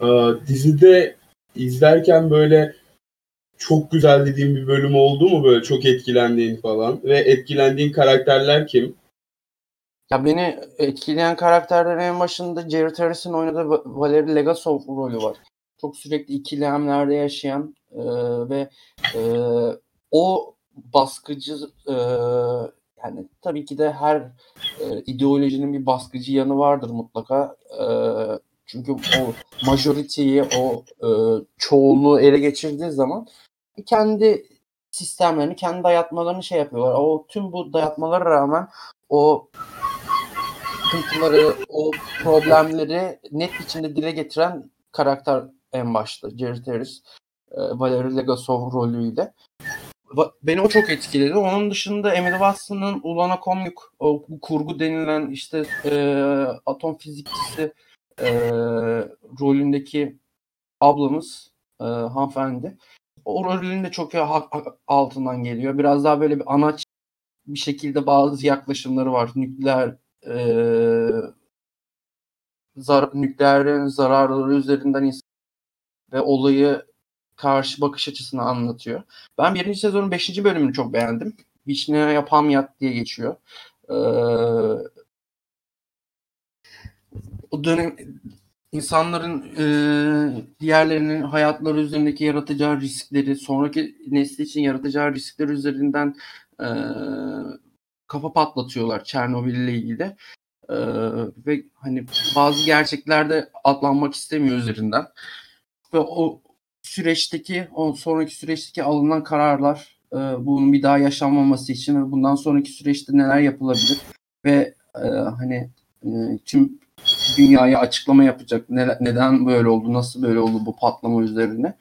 Ee, dizide izlerken böyle çok güzel dediğim bir bölüm oldu mu böyle çok etkilendiğin falan ve etkilendiğin karakterler kim? Ya beni etkileyen karakterlerin en başında Jared Harris'in oynadığı Valery Legasov rolü var çok sürekli ikilemlerde yaşayan e, ve e, o baskıcı e, yani tabii ki de her e, ideolojinin bir baskıcı yanı vardır mutlaka. E, çünkü o majority'yi, o e, çoğunluğu ele geçirdiği zaman kendi sistemlerini, kendi dayatmalarını şey yapıyorlar. O tüm bu dayatmalara rağmen o sıkıntıları, o problemleri net biçimde dile getiren karakter en başta Jared Harris, e, Valery Legasov rolüyle. Beni o çok etkiledi. Onun dışında Emily Watson'ın Ulana Komyuk o kurgu denilen işte e, atom fizikçisi e, rolündeki ablamız e, hanımefendi. O rolünün de çok altından geliyor. Biraz daha böyle bir anaç bir şekilde bazı yaklaşımları var. Nükleer e, zar nükleerin zararları üzerinden ve olayı karşı bakış açısını anlatıyor. Ben birinci sezonun beşinci bölümünü çok beğendim. Vişnaya Pamyat diye geçiyor. Ee, o dönem insanların e, diğerlerinin hayatları üzerindeki yaratacağı riskleri, sonraki nesli için yaratacağı riskler üzerinden e, kafa patlatıyorlar Çernobil ile ilgili. E, ve hani bazı gerçeklerde atlanmak istemiyor üzerinden ve o süreçteki, o sonraki süreçteki alınan kararlar e, bunun bir daha yaşanmaması için ve bundan sonraki süreçte neler yapılabilir ve e, hani e, tüm dünyaya açıklama yapacak ne, neden böyle oldu, nasıl böyle oldu bu patlama üzerine.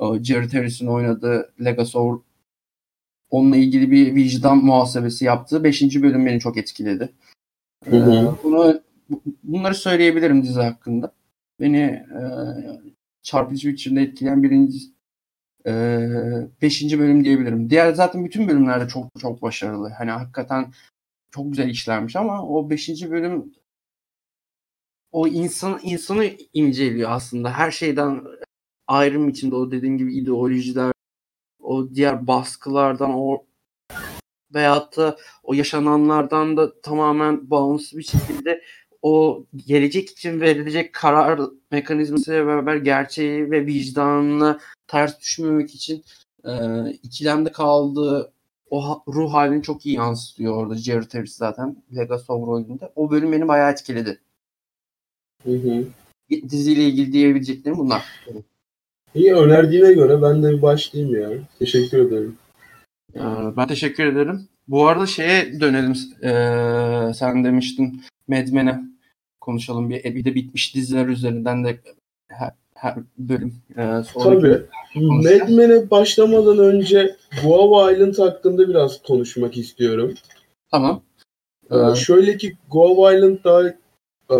E, Jared Harris'in oynadığı Legasor onunla ilgili bir vicdan muhasebesi yaptığı 5. bölüm beni çok etkiledi. Hı hı. E, bunu bunları söyleyebilirim dizi hakkında. Beni e, çarpıcı biçimde etkileyen birinci e, beşinci bölüm diyebilirim. Diğer zaten bütün bölümlerde çok çok başarılı. Hani hakikaten çok güzel işlenmiş ama o beşinci bölüm o insan insanı inceliyor aslında. Her şeyden ayrım içinde o dediğim gibi ideolojiler, o diğer baskılardan, o veyahut da o yaşananlardan da tamamen bağımsız bir şekilde o gelecek için verilecek karar mekanizmasıyla beraber gerçeği ve vicdanına ters düşmemek için e, ikilemde kaldığı o ruh halini çok iyi yansıtıyor orada Jared Harris zaten Legacy of rolünde. O bölüm beni bayağı etkiledi. Hı hı. Diziyle ilgili diyebileceklerim bunlar. İyi önerdiğine göre ben de bir başlayayım ya. Teşekkür ederim. Ee, ben teşekkür ederim. Bu arada şeye dönelim. Ee, sen demiştin Mad Men'e konuşalım. Bir, bir de bitmiş diziler üzerinden de her, her bölüm. E, Tabii. Mad Men'e başlamadan önce Guava Island hakkında biraz konuşmak istiyorum. Tamam. Ee, şöyle ki Guava Island daha e,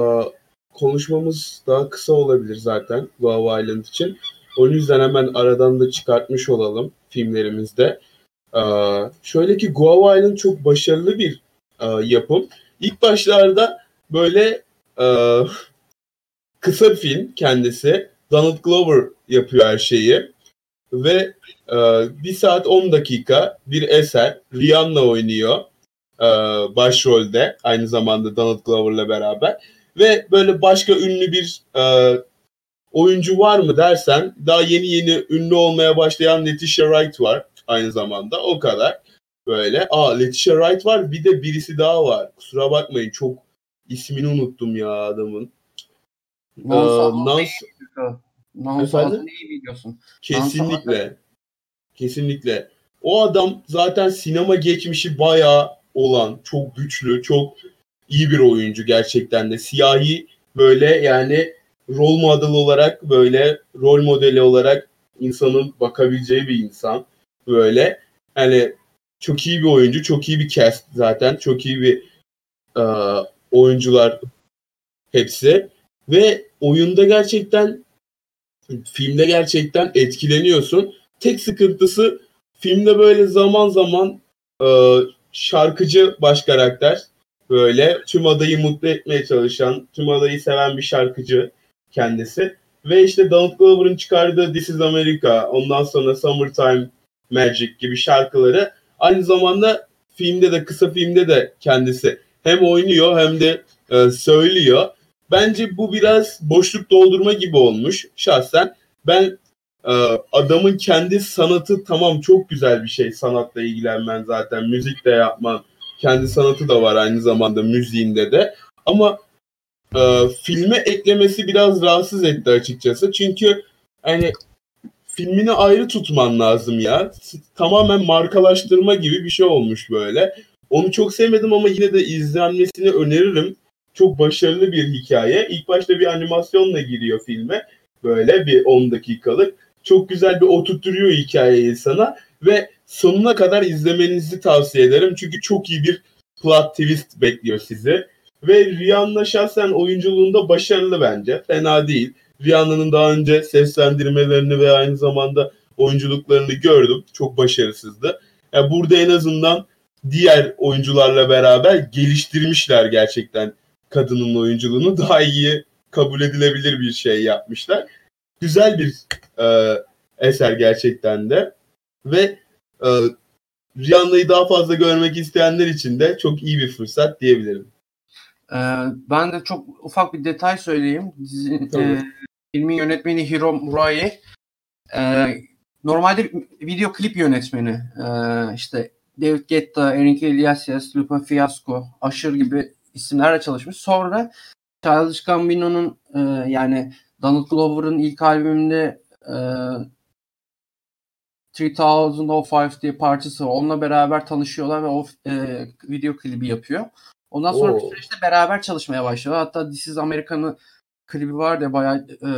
konuşmamız daha kısa olabilir zaten Guava Island için. O yüzden hemen aradan da çıkartmış olalım filmlerimizde. Ee, şöyle ki Guava Island çok başarılı bir e, yapım. İlk başlarda böyle e, kısa bir film kendisi. Donald Glover yapıyor her şeyi. Ve e, 1 saat 10 dakika bir eser. Rihanna oynuyor e, başrolde. Aynı zamanda Donald Glover'la beraber. Ve böyle başka ünlü bir e, oyuncu var mı dersen daha yeni yeni ünlü olmaya başlayan Letitia Wright var aynı zamanda. O kadar. Böyle. Aa Letitia Wright var. Bir de birisi daha var. Kusura bakmayın çok ismini unuttum ya adamın. Nans Efendim? neyi biliyorsun? Kesinlikle. Kesinlikle. O adam zaten sinema geçmişi bayağı olan, çok güçlü, çok iyi bir oyuncu gerçekten de. Siyahi böyle yani rol model olarak böyle rol modeli olarak insanın bakabileceği bir insan. Böyle hani çok iyi bir oyuncu, çok iyi bir cast zaten. Çok iyi bir uh, oyuncular hepsi. Ve oyunda gerçekten filmde gerçekten etkileniyorsun. Tek sıkıntısı filmde böyle zaman zaman e, şarkıcı baş karakter böyle tüm adayı mutlu etmeye çalışan, tüm adayı seven bir şarkıcı kendisi. Ve işte Donald Glover'ın çıkardığı This is America, ondan sonra Summertime Magic gibi şarkıları aynı zamanda filmde de kısa filmde de kendisi hem oynuyor hem de e, söylüyor. Bence bu biraz boşluk doldurma gibi olmuş şahsen. Ben e, adamın kendi sanatı tamam çok güzel bir şey sanatla ilgilenmen zaten müzik de yapman kendi sanatı da var aynı zamanda müziğinde de ama e, filme eklemesi biraz rahatsız etti açıkçası çünkü hani filmini ayrı tutman lazım ya tamamen markalaştırma gibi bir şey olmuş böyle onu çok sevmedim ama yine de izlenmesini öneririm çok başarılı bir hikaye. İlk başta bir animasyonla giriyor filme. Böyle bir 10 dakikalık. Çok güzel bir oturtuyor hikayeyi sana ve sonuna kadar izlemenizi tavsiye ederim. Çünkü çok iyi bir plot twist bekliyor sizi. Ve Rihanna şahsen oyunculuğunda başarılı bence. Fena değil. Rihanna'nın daha önce seslendirmelerini ve aynı zamanda oyunculuklarını gördüm. Çok başarısızdı. Yani burada en azından diğer oyuncularla beraber geliştirmişler gerçekten kadının oyunculuğunu daha iyi kabul edilebilir bir şey yapmışlar. Güzel bir e, eser gerçekten de ve e, Rihanna'yı daha fazla görmek isteyenler için de çok iyi bir fırsat diyebilirim. Ee, ben de çok ufak bir detay söyleyeyim. Dizi, e, filmin yönetmeni Hiro Murai. E, normalde video klip yönetmeni. E, işte David Guetta, Enrique Iglesias, Lupa Fiasco, Aşır gibi isimlerle çalışmış. Sonra Childish Gambino'nun e, yani Donald Glover'ın ilk albümünde e, 3005 diye parçası var. Onunla beraber tanışıyorlar ve o e, video klibi yapıyor. Ondan sonra bir süreçte beraber çalışmaya başlıyorlar. Hatta This is America'nın klibi var da bayağı e,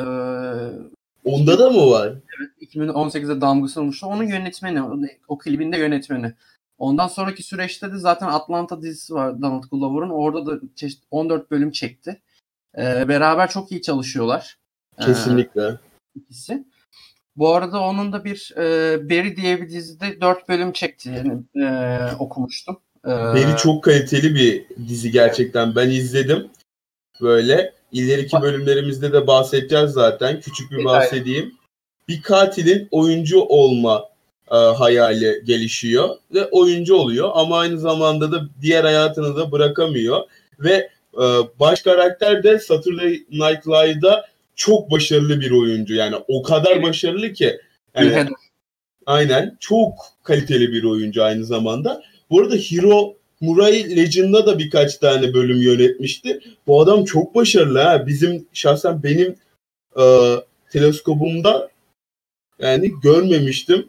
Onda da mı var? Evet 2018'de damgasını vurmuştu. Onun yönetmeni, o klibin de yönetmeni. Ondan sonraki süreçte de zaten Atlanta dizisi var Donald Glover'ın. Orada da 14 bölüm çekti. Ee, beraber çok iyi çalışıyorlar. Ee, Kesinlikle. Ee, ikisi. Bu arada onun da bir e, Barry diye bir dizide 4 bölüm çekti. Yani e, okumuştum. Ee, Barry çok kaliteli bir dizi gerçekten. Ben izledim. Böyle ileriki bölümlerimizde de bahsedeceğiz zaten. Küçük bir Bir bahsedeyim. Bir katilin oyuncu olma e, hayali gelişiyor ve oyuncu oluyor ama aynı zamanda da diğer hayatını da bırakamıyor ve e, baş karakter de Saturday Night Live'da çok başarılı bir oyuncu. Yani o kadar başarılı ki yani. Aynen. Çok kaliteli bir oyuncu aynı zamanda. Bu arada Hiro Murai Legend'da da birkaç tane bölüm yönetmişti. Bu adam çok başarılı ha. Bizim şahsen benim e, teleskopumda yani görmemiştim.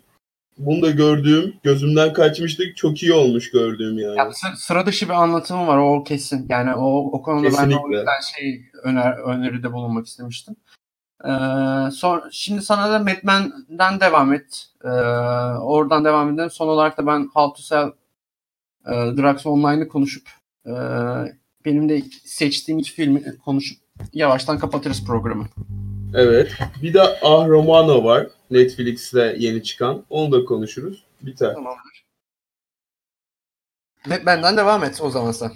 Bunu da gördüğüm, gözümden kaçmıştı. Çok iyi olmuş gördüğüm yani. Ya, sı- sıra dışı bir anlatımı var o kesin. Yani o, o konuda ben de o Kesinlikle. yüzden şey öner, öneride bulunmak istemiştim. Ee, son, şimdi sana da Madman'den devam et. Ee, oradan devam edelim. Son olarak da ben How to Sell e, Drugs Online'ı konuşup e, benim de seçtiğim iki filmi konuşup yavaştan kapatırız programı. Evet. Bir de Ah Romano var. Netflix'te yeni çıkan. Onu da konuşuruz. Biter. Tamamdır. Madman'den devam et o zaman sen.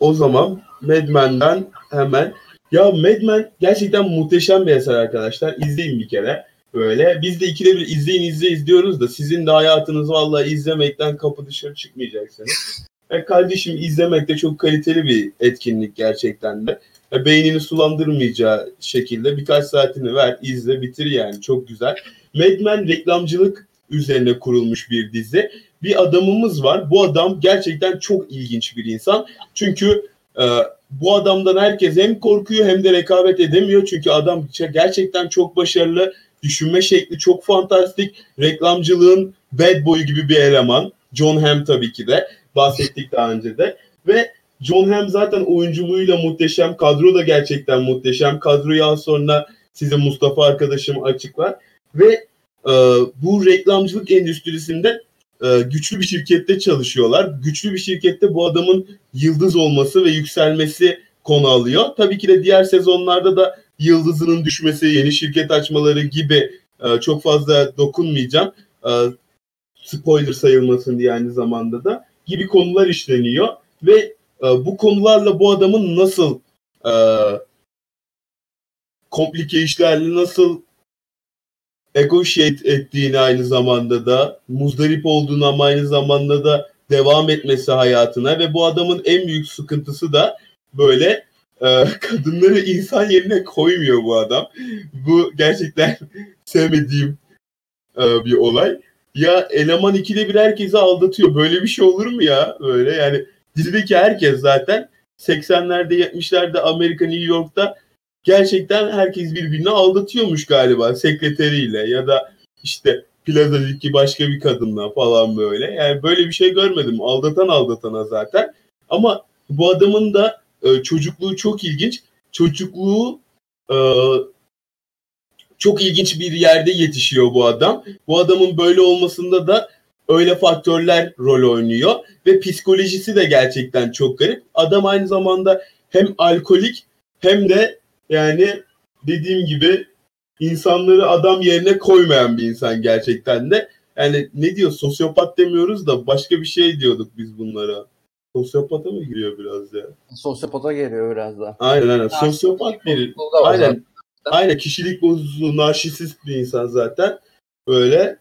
O zaman Mad Men'den hemen ya Mad Men gerçekten muhteşem bir eser arkadaşlar. İzleyin bir kere. Böyle biz de ikide bir izleyin izle izliyoruz da sizin de hayatınız vallahi izlemekten kapı dışarı çıkmayacaksınız. E kardeşim izlemek de çok kaliteli bir etkinlik gerçekten de. E, beynini sulandırmayacağı şekilde birkaç saatini ver, izle, bitir yani. Çok güzel. Mad Men reklamcılık üzerine kurulmuş bir dizi. Bir adamımız var. Bu adam gerçekten çok ilginç bir insan. Çünkü e, bu adamdan herkes hem korkuyor hem de rekabet edemiyor. Çünkü adam gerçekten çok başarılı. Düşünme şekli çok fantastik. Reklamcılığın bad boy gibi bir eleman. John Hamm tabii ki de. Bahsettik daha önce de. Ve John Hamm zaten oyunculuğuyla muhteşem. Kadro da gerçekten muhteşem. Kadroyu az sonra size Mustafa arkadaşım açıklar. Ve e, bu reklamcılık endüstrisinde e, güçlü bir şirkette çalışıyorlar. Güçlü bir şirkette bu adamın yıldız olması ve yükselmesi konu alıyor. Tabii ki de diğer sezonlarda da yıldızının düşmesi, yeni şirket açmaları gibi e, çok fazla dokunmayacağım. E, spoiler sayılmasın diye aynı zamanda da gibi konular işleniyor ve e, bu konularla bu adamın nasıl e, komplike işlerle nasıl negotiate ettiğini aynı zamanda da muzdarip olduğunu ama aynı zamanda da devam etmesi hayatına ve bu adamın en büyük sıkıntısı da böyle e, kadınları insan yerine koymuyor bu adam. Bu gerçekten sevmediğim e, bir olay. Ya eleman ikide bir herkesi aldatıyor. Böyle bir şey olur mu ya? Böyle yani dizideki herkes zaten 80'lerde 70'lerde Amerika New York'ta gerçekten herkes birbirini aldatıyormuş galiba sekreteriyle ya da işte plazadaki başka bir kadınla falan böyle. Yani böyle bir şey görmedim. Aldatan aldatana zaten. Ama bu adamın da e, çocukluğu çok ilginç. Çocukluğu e, çok ilginç bir yerde yetişiyor bu adam. Bu adamın böyle olmasında da öyle faktörler rol oynuyor ve psikolojisi de gerçekten çok garip. Adam aynı zamanda hem alkolik hem de yani dediğim gibi insanları adam yerine koymayan bir insan gerçekten de. Yani ne diyor sosyopat demiyoruz da başka bir şey diyorduk biz bunlara. Sosyopata mı giriyor biraz ya? Sosyopata geliyor biraz da. Aynen aynen. Sosyopat bir. Aynen. Aynen kişilik bozukluğu, narsisist bir insan zaten. Böyle.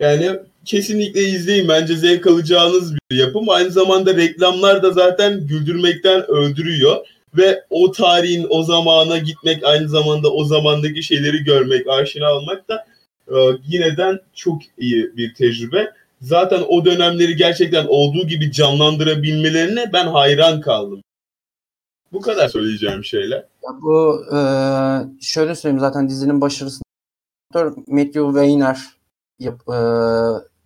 Yani kesinlikle izleyin. Bence zevk alacağınız bir yapım. Aynı zamanda reklamlar da zaten güldürmekten öldürüyor. Ve o tarihin o zamana gitmek, aynı zamanda o zamandaki şeyleri görmek, aşina olmak da e, yineden çok iyi bir tecrübe. Zaten o dönemleri gerçekten olduğu gibi canlandırabilmelerine ben hayran kaldım. Bu kadar söyleyeceğim şeyler. Ya bu e, şöyle söyleyeyim zaten dizinin başarısı Matthew Weiner yap, e,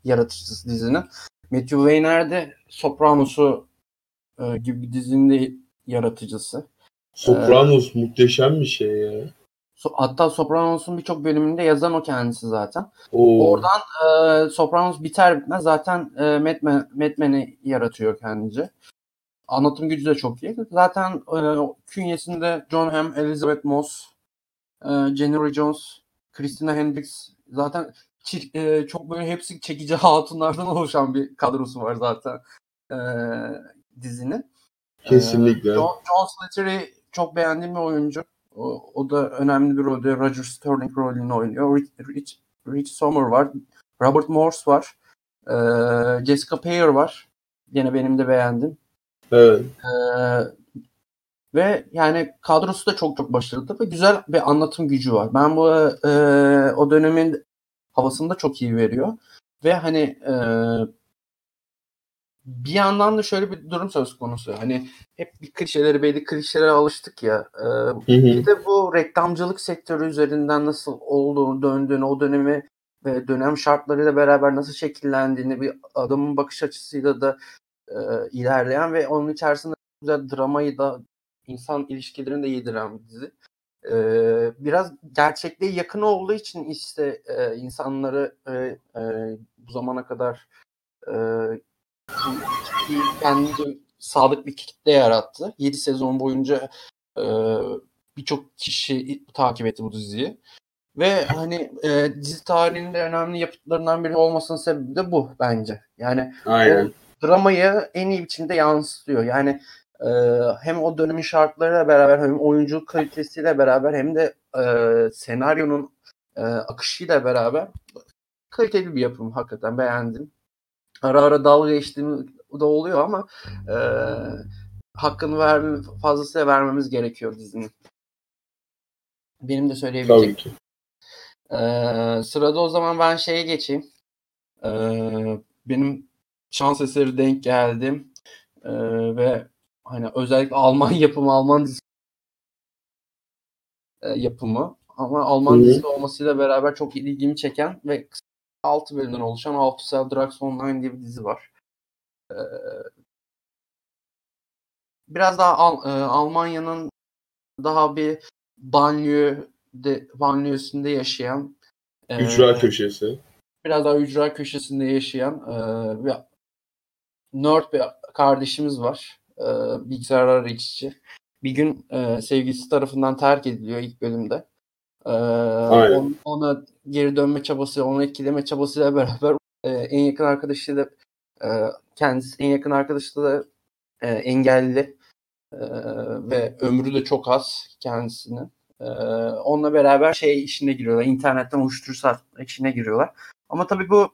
yaratıcısı dizinin. Matthew Weiner de Sopranos'u e, gibi bir dizinin de yaratıcısı. Sopranos muhteşem bir şey ya. So, hatta Sopranos'un birçok bölümünde yazan o kendisi zaten. Oo. Oradan e, Sopranos biter bitmez zaten e, Mad, Men, Mad Men'i yaratıyor kendince. Anlatım gücü de çok iyi. Zaten e, künyesinde John Hamm, Elizabeth Moss, e, Jennifer Jones, Christina Hendricks zaten e, çok böyle hepsi çekici hatunlardan oluşan bir kadrosu var zaten e, dizinin. Kesinlikle. John, John Slattery çok beğendiğim bir oyuncu. O, o da önemli bir rolde Roger Sterling rolünü oynuyor. Rich, Rich, Rich Sommer var. Robert Morse var. Ee, Jessica Payer var. Yine benim de beğendim. Evet. Ee, ve yani kadrosu da çok çok başarılı ve güzel bir anlatım gücü var. Ben bu e, o dönemin havasını da çok iyi veriyor. Ve hani e, bir yandan da şöyle bir durum söz konusu. Hani hep bir klişeleri belli klişelere alıştık ya. E, bir de bu reklamcılık sektörü üzerinden nasıl olduğunu, döndüğünü, o dönemi ve dönem şartlarıyla beraber nasıl şekillendiğini bir adamın bakış açısıyla da e, ilerleyen ve onun içerisinde güzel dramayı da insan ilişkilerini de yediren bir dizi. E, biraz gerçekliğe yakın olduğu için işte e, insanları e, e, bu zamana kadar e, kendince sadık bir kitle yarattı. 7 sezon boyunca e, birçok kişi takip etti bu diziyi. Ve hani e, dizi tarihinde önemli yapıtlarından biri olmasının sebebi de bu bence. Yani Aynen. dramayı en iyi biçimde yansıtıyor. Yani e, hem o dönemin şartlarıyla beraber hem oyunculuk kalitesiyle beraber hem de e, senaryonun e, akışıyla beraber kaliteli bir yapım hakikaten beğendim. Ara ara dalga geçtiğim da oluyor ama e, hakkını ver, fazlasıyla vermemiz gerekiyor dizinin. Benim de söyleyebileceğim. Tabii ki. Ee, sırada o zaman ben şeye geçeyim. Ee, benim şans eseri denk geldim. Ee, ve hani özellikle Alman yapımı, Alman dizisi e, yapımı ama Alman dizisi olmasıyla beraber çok ilgimi çeken ve 6 bölümden oluşan How to Sell Drugs Online diye bir dizi var. Ee, biraz daha Al- e, Almanya'nın daha bir banliyö de banliyösünde yaşayan e, Ücra köşesi. biraz daha ücra köşesinde yaşayan e, bir nerd bir kardeşimiz var. E, bilgisayarlar işçi. Bir gün e, sevgilisi tarafından terk ediliyor ilk bölümde. E, on- ona geri dönme çabası, onu etkileme çabasıyla beraber e, en yakın arkadaşıyla e, kendisi en yakın arkadaşı da e, engelli e, ve ömrü de çok az kendisinin. E, onunla beraber şey işine giriyorlar. İnternetten uyuşturucu satma işine giriyorlar. Ama tabii bu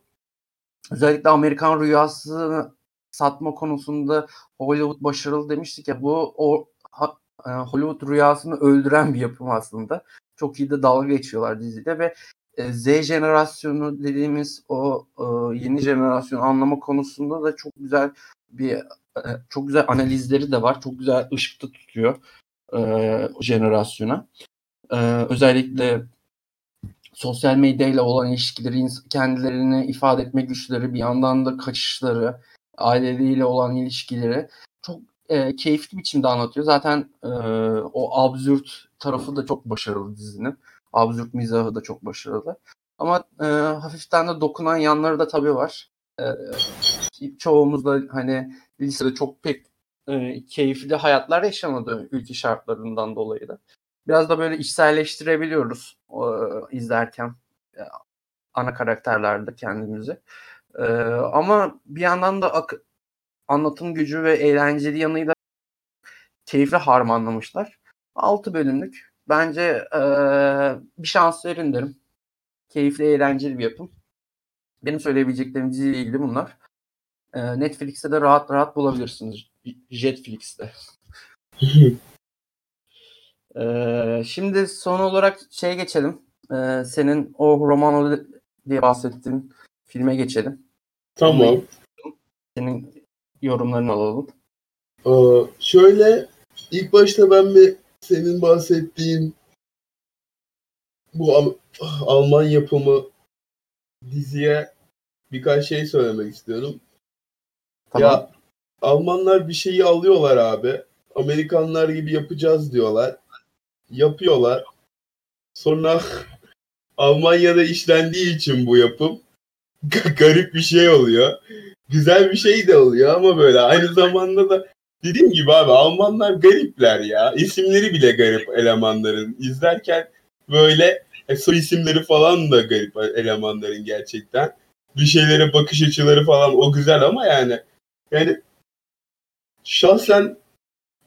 özellikle Amerikan rüyası satma konusunda Hollywood başarılı demiştik ya bu o ha- e, Hollywood rüyasını öldüren bir yapım aslında. Çok iyi de dalga geçiyorlar dizide ve e, Z jenerasyonu dediğimiz o e, yeni jenerasyon anlama konusunda da çok güzel bir çok güzel analizleri de var. Çok güzel ışıkta tutuyor e, jenerasyona. Özellikle sosyal medyayla olan ilişkileri, kendilerini ifade etme güçleri, bir yandan da kaçışları, aileleriyle olan ilişkileri çok e, keyifli biçimde anlatıyor. Zaten e, o absürt tarafı da çok başarılı dizinin. Absürt mizahı da çok başarılı. Ama e, hafiften de dokunan yanları da tabii var. E, çoğumuz da hani lisede çok pek e, keyifli hayatlar yaşamadı ülke şartlarından dolayı da. Biraz da böyle içselleştirebiliyoruz e, izlerken e, ana karakterlerde kendimizi. E, ama bir yandan da ak- anlatım gücü ve eğlenceli yanıyla keyifli harmanlamışlar. 6 bölümlük. Bence e, bir şans verin derim. Keyifli, eğlenceli bir yapım. Benim söyleyebileceklerim diziyle ilgili bunlar. E, Netflix'te de rahat rahat bulabilirsiniz. Jetflix'te. E, şimdi son olarak şey geçelim. E, senin o Romano diye bahsettiğin filme geçelim. Tamam. Senin yorumlarını alalım. Ee, şöyle ilk başta ben bir senin bahsettiğin bu Al- Alman yapımı diziye birkaç şey söylemek istiyorum. Tamam. Ya Almanlar bir şeyi alıyorlar abi. Amerikanlar gibi yapacağız diyorlar. Yapıyorlar. Sonra Almanya'da işlendiği için bu yapım garip bir şey oluyor. Güzel bir şey de oluyor ama böyle aynı zamanda da dediğim gibi abi Almanlar garipler ya. İsimleri bile garip elemanların. İzlerken böyle e, soy isimleri falan da garip elemanların gerçekten. Bir şeylere bakış açıları falan o güzel ama yani yani şahsen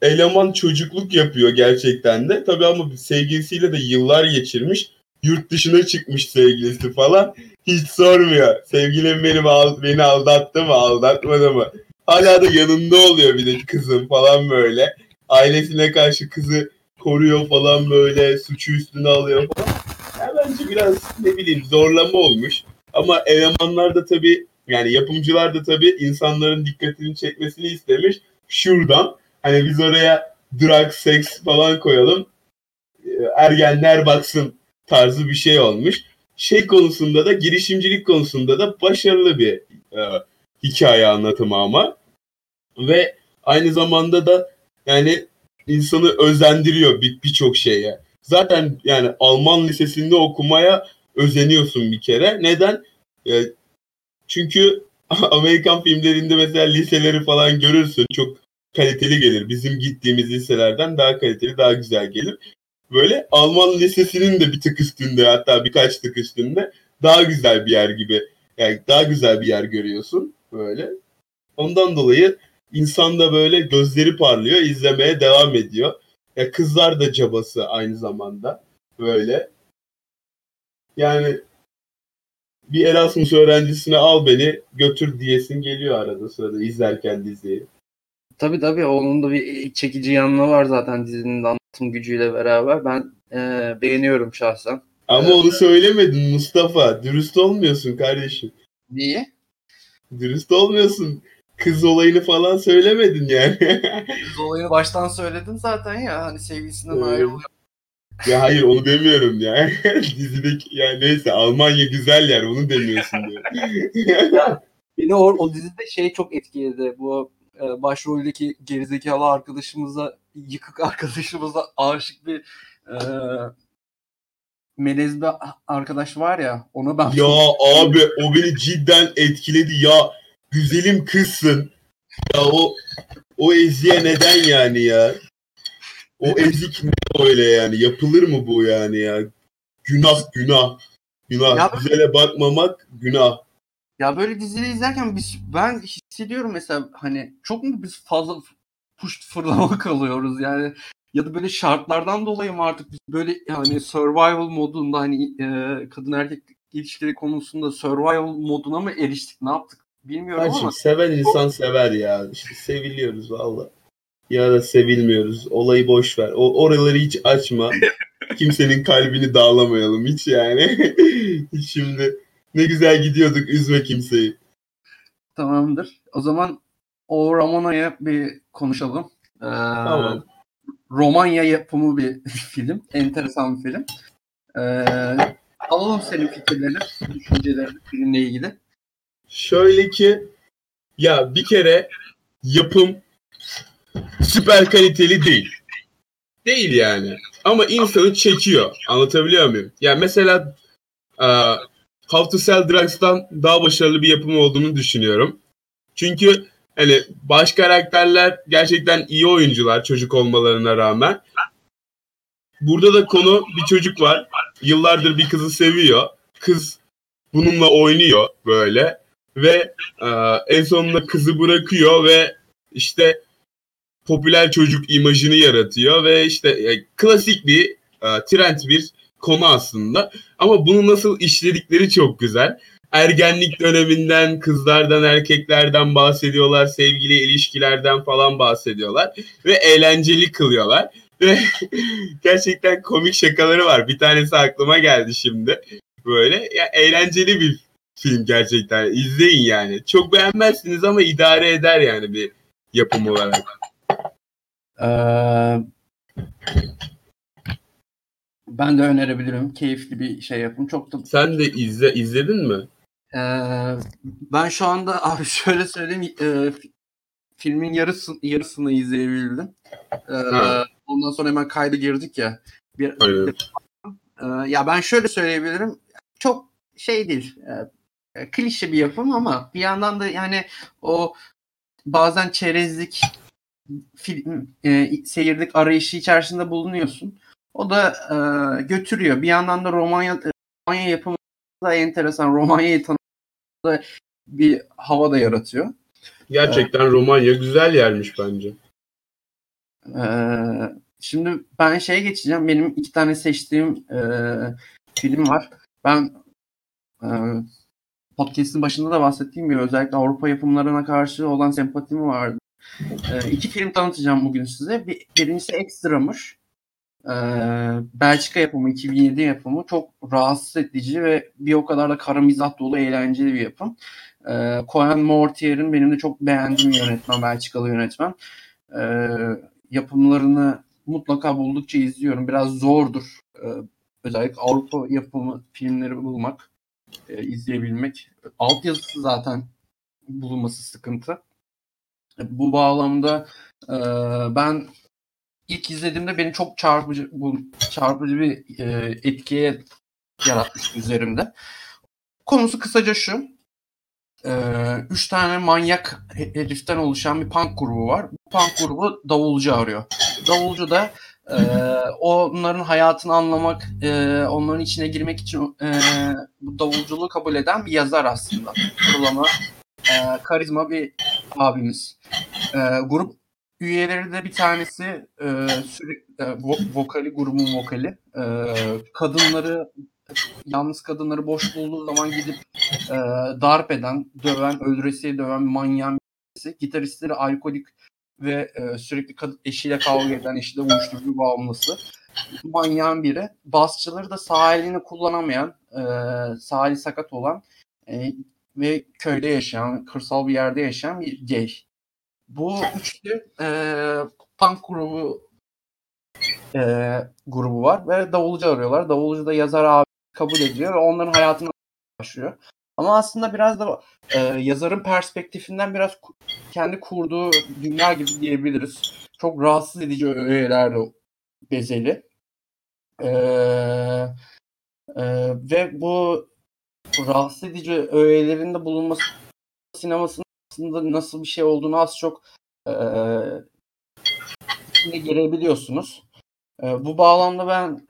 eleman çocukluk yapıyor gerçekten de. Tabii ama sevgilisiyle de yıllar geçirmiş. Yurt dışına çıkmış sevgilisi falan. Hiç sormuyor. Sevgilim benim al, beni aldattı mı, aldatmadı mı? Hala da yanında oluyor bir de kızım falan böyle. Ailesine karşı kızı koruyor falan böyle. Suçu üstüne alıyor falan. Yani bence biraz ne bileyim zorlama olmuş. Ama elemanlar da tabii yani yapımcılar da tabii insanların dikkatini çekmesini istemiş. Şuradan hani biz oraya drug, seks falan koyalım. Ergenler baksın tarzı bir şey olmuş. Şey konusunda da girişimcilik konusunda da başarılı bir e, hikaye anlatımı ama ve aynı zamanda da yani insanı özendiriyor birçok bir şeye. Zaten yani Alman lisesinde okumaya özeniyorsun bir kere. Neden? E, çünkü Amerikan filmlerinde mesela liseleri falan görürsün. Çok kaliteli gelir. Bizim gittiğimiz liselerden daha kaliteli, daha güzel gelir. Böyle Alman lisesinin de bir tık üstünde hatta birkaç tık üstünde daha güzel bir yer gibi. Yani daha güzel bir yer görüyorsun böyle. Ondan dolayı insan da böyle gözleri parlıyor, izlemeye devam ediyor. Ya kızlar da cabası aynı zamanda böyle. Yani bir Erasmus öğrencisine al beni götür diyesin geliyor arada sırada izlerken diziyi. Tabii tabii onun da bir çekici yanı var zaten dizinin anlatım gücüyle beraber. Ben e, beğeniyorum şahsen. Ama onu söylemedin Mustafa. Dürüst olmuyorsun kardeşim. Niye? Dürüst olmuyorsun. Kız olayını falan söylemedin yani. Kız olayını baştan söyledin zaten ya. Hani sevgilisinden ayrılıyor. Ya hayır onu demiyorum ya. Dizideki yani neyse Almanya güzel yer onu demiyorsun diyor. Beni o, o dizide şey çok etkiledi. Bu e, başroldeki gerizekalı arkadaşımıza yıkık arkadaşımıza aşık bir e, melez bir arkadaş var ya ona ben Ya abi o beni cidden etkiledi ya. Güzelim kızsın. Ya o o eziye neden yani ya? O ezik ne öyle yani? Yapılır mı bu yani ya? Günah günah. Günah. Ya- Güzele bakmamak günah. Ya böyle dizileri izlerken biz ben hissediyorum mesela hani çok mu biz fazla push fırlama kalıyoruz yani ya da böyle şartlardan dolayı mı artık biz böyle hani survival modunda hani e, kadın erkek ilişkileri konusunda survival moduna mı eriştik ne yaptık bilmiyorum ama Kardeşim seven insan sever ya. İşte seviliyoruz valla. Ya da sevilmiyoruz. Olayı boş ver. O oraları hiç açma. Kimsenin kalbini dağlamayalım hiç yani. Şimdi ne güzel gidiyorduk üzme kimseyi. tamamdır. O zaman o Ramona'ya bir konuşalım. Ee, Tamam. Romanya yapımı bir film. Enteresan bir film. Ee, alalım senin fikirlerini, düşüncelerini filmle ilgili. Şöyle ki ya bir kere yapım süper kaliteli değil. Değil yani. Ama insanı çekiyor. Anlatabiliyor muyum? Yani mesela e, How to Sell Drugs'tan daha başarılı bir yapım olduğunu düşünüyorum. Çünkü hani baş karakterler gerçekten iyi oyuncular çocuk olmalarına rağmen. Burada da konu bir çocuk var. Yıllardır bir kızı seviyor. Kız bununla oynuyor böyle ve e, en sonunda kızı bırakıyor ve işte popüler çocuk imajını yaratıyor ve işte e, klasik bir e, trend bir konu aslında ama bunu nasıl işledikleri çok güzel. Ergenlik döneminden, kızlardan, erkeklerden bahsediyorlar, sevgili ilişkilerden falan bahsediyorlar ve eğlenceli kılıyorlar. Ve gerçekten komik şakaları var. Bir tanesi aklıma geldi şimdi. Böyle ya eğlenceli bir film gerçekten. İzleyin yani. Çok beğenmezsiniz ama idare eder yani bir yapım olarak. Ee, ben de önerebilirim. Keyifli bir şey yapım. Çok da Sen de izle izledin mi? Ee, ben şu anda abi şöyle söyleyeyim e, fi- filmin yarısı, yarısını izleyebildim. Ee, ondan sonra hemen kayda girdik ya. Bir, Aynen. Ee, ya ben şöyle söyleyebilirim. Çok şey değil. e, e, klişe bir yapım ama bir yandan da yani o bazen çerezlik film e, seyirlik arayışı içerisinde bulunuyorsun. O da e, götürüyor. Bir yandan da Romanya Romanya yapımı da enteresan. Romanya'yı tanıda bir hava da yaratıyor. Gerçekten Romanya güzel yermiş bence. Ee, şimdi ben şeye geçeceğim. Benim iki tane seçtiğim e, film var. Ben e, podcast'in başında da bahsettiğim gibi özellikle Avrupa yapımlarına karşı olan sempatim vardı. E, iki film tanıtacağım bugün size. Bir, birincisi Extra'mış. E, Belçika yapımı, 2007 yapımı. Çok rahatsız edici ve bir o kadar da kara mizah dolu eğlenceli bir yapım. E, Cohen Mortier'in benim de çok beğendiğim yönetmen, Belçikalı yönetmen. E, yapımlarını mutlaka buldukça izliyorum. Biraz zordur. E, özellikle Avrupa yapımı filmleri bulmak, e, izleyebilmek. Altyazısı zaten bulunması sıkıntı. Bu bağlamda e, ben ilk izlediğimde beni çok çarpıcı bu çarpıcı bir e, etkiye yaratmış üzerimde. Konusu kısaca şu. E, üç tane manyak heriften oluşan bir punk grubu var. Bu punk grubu davulcu arıyor. Davulcu da e, onların hayatını anlamak, e, onların içine girmek için e, bu davulculuğu kabul eden bir yazar aslında. Kurulama, e, karizma bir abimiz. E, grup üyeleri de bir tanesi e, sürekli e, vo- vokali grubun vokali. E, kadınları yalnız kadınları boş bulduğu zaman gidip e, darp eden, döven, öldüresiye döven manyağın birisi. Gitaristleri alkolik ve e, sürekli kad- eşiyle kavga eden, eşiyle uyuşturucu bağımlısı. Manyağın biri. Basçıları da sağ elini kullanamayan, e, sağ eli sakat olan e, ve köyde yaşayan, kırsal bir yerde yaşayan bir gay. Bu üçlü e, punk grubu e, grubu var ve davulcu arıyorlar. Davulcu da yazar abi kabul ediyor ve onların hayatını başlıyor. Ama aslında biraz da e, yazarın perspektifinden biraz kendi kurduğu dünya gibi diyebiliriz. Çok rahatsız edici öğelerle bezeli. E, e, ve bu rahatsız edici öğelerinde bulunması sinemasının aslında nasıl bir şey olduğunu az çok e, içine girebiliyorsunuz. E, bu bağlamda ben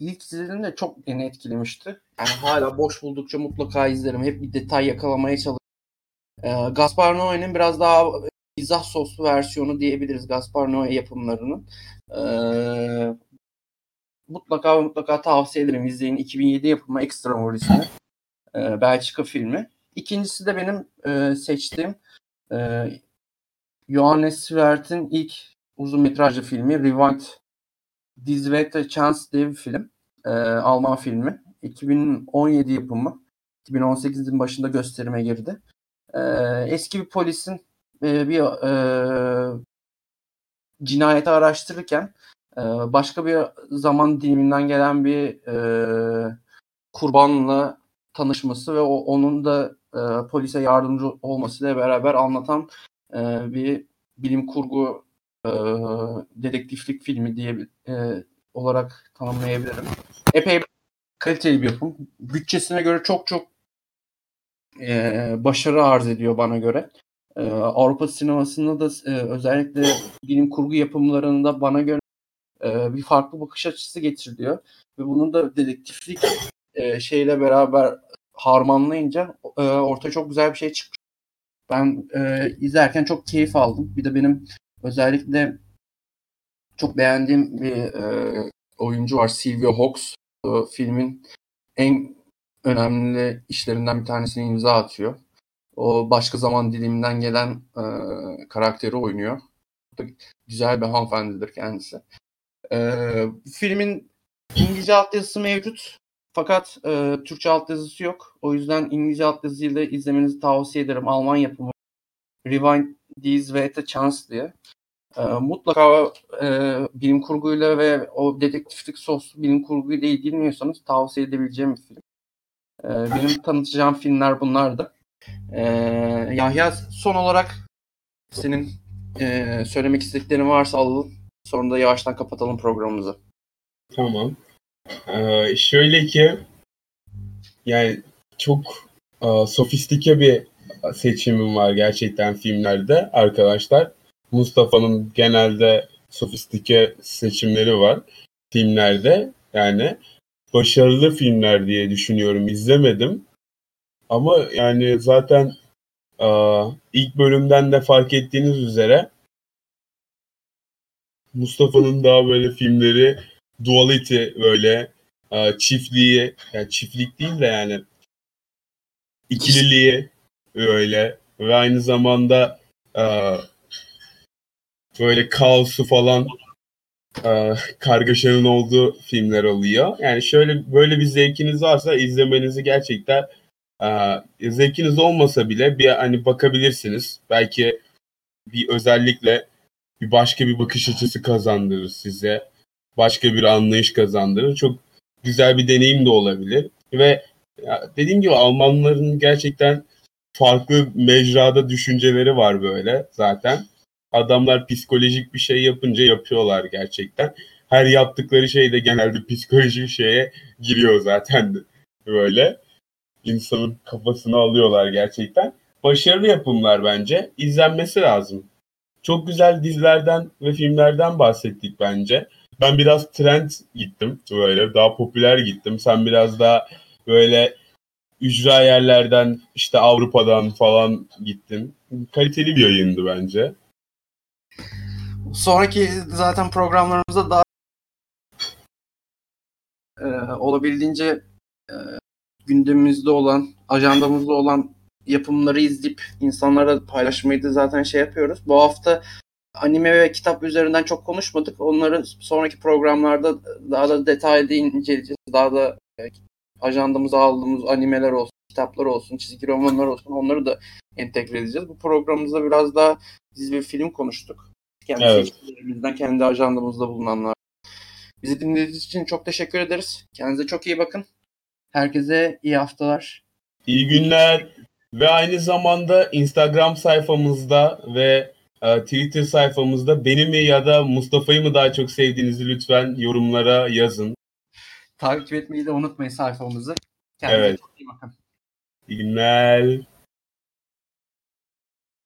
ilk izlediğimde çok beni etkilemişti. Yani hala boş buldukça mutlaka izlerim. Hep bir detay yakalamaya çalışıyorum. E, Gaspar Noé'nin biraz daha mizah soslu versiyonu diyebiliriz Gaspar Noé yapımlarının. E, mutlaka mutlaka tavsiye ederim. İzleyin 2007 yapımı Extraordinary e, Belçika filmi. İkincisi de benim e, seçtiğim e, Johannes Swert'in ilk uzun metrajlı filmi Rewind This Zweite Chance diye bir film. E, Alman filmi. 2017 yapımı. 2018'in başında gösterime girdi. E, eski bir polisin e, bir e, cinayeti araştırırken e, başka bir zaman diliminden gelen bir e, kurbanla tanışması ve o, onun da e, polise yardımcı olmasıyla beraber anlatan e, bir bilim kurgu e, dedektiflik filmi diye e, olarak tanımlayabilirim. Epey kaliteli bir yapım. Bütçesine göre çok çok e, başarı arz ediyor bana göre. E, Avrupa sinemasında da e, özellikle bilim kurgu yapımlarında bana göre e, bir farklı bakış açısı getiriliyor. Ve bunun da dedektiflik e, şeyle beraber harmanlayınca e, ortaya çok güzel bir şey çıkmış. Ben e, izlerken çok keyif aldım. Bir de benim özellikle çok beğendiğim bir e, oyuncu var. Silvia Hawks. E, filmin en önemli işlerinden bir tanesini imza atıyor. O başka zaman diliminden gelen e, karakteri oynuyor. Güzel bir hanımefendidir kendisi. E, filmin İngilizce altyazısı mevcut. Fakat e, Türkçe altyazısı yok. O yüzden İngilizce altyazıyla izlemenizi tavsiye ederim. Alman yapımı Rewind These Wait a Chance diye. E, mutlaka e, bilim kurguyla ve o dedektiflik soslu bilim kurguyla ilgileniyorsanız tavsiye edebileceğim bir film. E, benim tanıtacağım filmler bunlardı. E, Yahya son olarak senin e, söylemek istediklerin varsa alalım. Sonra da yavaştan kapatalım programımızı. Tamam. Ee, şöyle ki yani çok e, sofistike bir seçimim var gerçekten filmlerde arkadaşlar. Mustafa'nın genelde sofistike seçimleri var filmlerde. Yani başarılı filmler diye düşünüyorum. İzlemedim. Ama yani zaten e, ilk bölümden de fark ettiğiniz üzere Mustafa'nın daha böyle filmleri duality böyle e, çiftliği yani çiftlik değil de yani ikililiği öyle ve aynı zamanda e, böyle kaosu falan e, kargaşanın olduğu filmler oluyor. Yani şöyle böyle bir zevkiniz varsa izlemenizi gerçekten e, zevkiniz olmasa bile bir hani bakabilirsiniz. Belki bir özellikle bir başka bir bakış açısı kazandırır size. Başka bir anlayış kazandırır. Çok güzel bir deneyim de olabilir. Ve dediğim gibi Almanların gerçekten farklı mecrada düşünceleri var böyle zaten. Adamlar psikolojik bir şey yapınca yapıyorlar gerçekten. Her yaptıkları şey de genelde psikolojik şeye giriyor zaten böyle. İnsanın kafasını alıyorlar gerçekten. Başarılı yapımlar bence. İzlenmesi lazım. Çok güzel dizilerden ve filmlerden bahsettik bence. Ben biraz trend gittim böyle daha popüler gittim. Sen biraz daha böyle ücra yerlerden işte Avrupa'dan falan gittin. Kaliteli bir yayındı bence. Sonraki zaten programlarımızda daha e, olabildiğince e, gündemimizde olan, ajandamızda olan yapımları izleyip insanlara paylaşmayı da zaten şey yapıyoruz. Bu hafta anime ve kitap üzerinden çok konuşmadık. Onları sonraki programlarda daha da detaylı inceleyeceğiz. Daha da e, ajandamıza aldığımız animeler olsun, kitaplar olsun, çizgi romanlar olsun onları da entegre edeceğiz. Bu programımızda biraz daha dizi bir film konuştuk. Kendi Evet. kendi ajandamızda bulunanlar. Bizi dinlediğiniz için çok teşekkür ederiz. Kendinize çok iyi bakın. Herkese iyi haftalar. İyi günler ve aynı zamanda Instagram sayfamızda ve Twitter sayfamızda beni mi ya da Mustafa'yı mı daha çok sevdiğinizi lütfen yorumlara yazın. Takip etmeyi de unutmayın sayfamızı. Kendinize Evet. iyi bakın. İyi günler.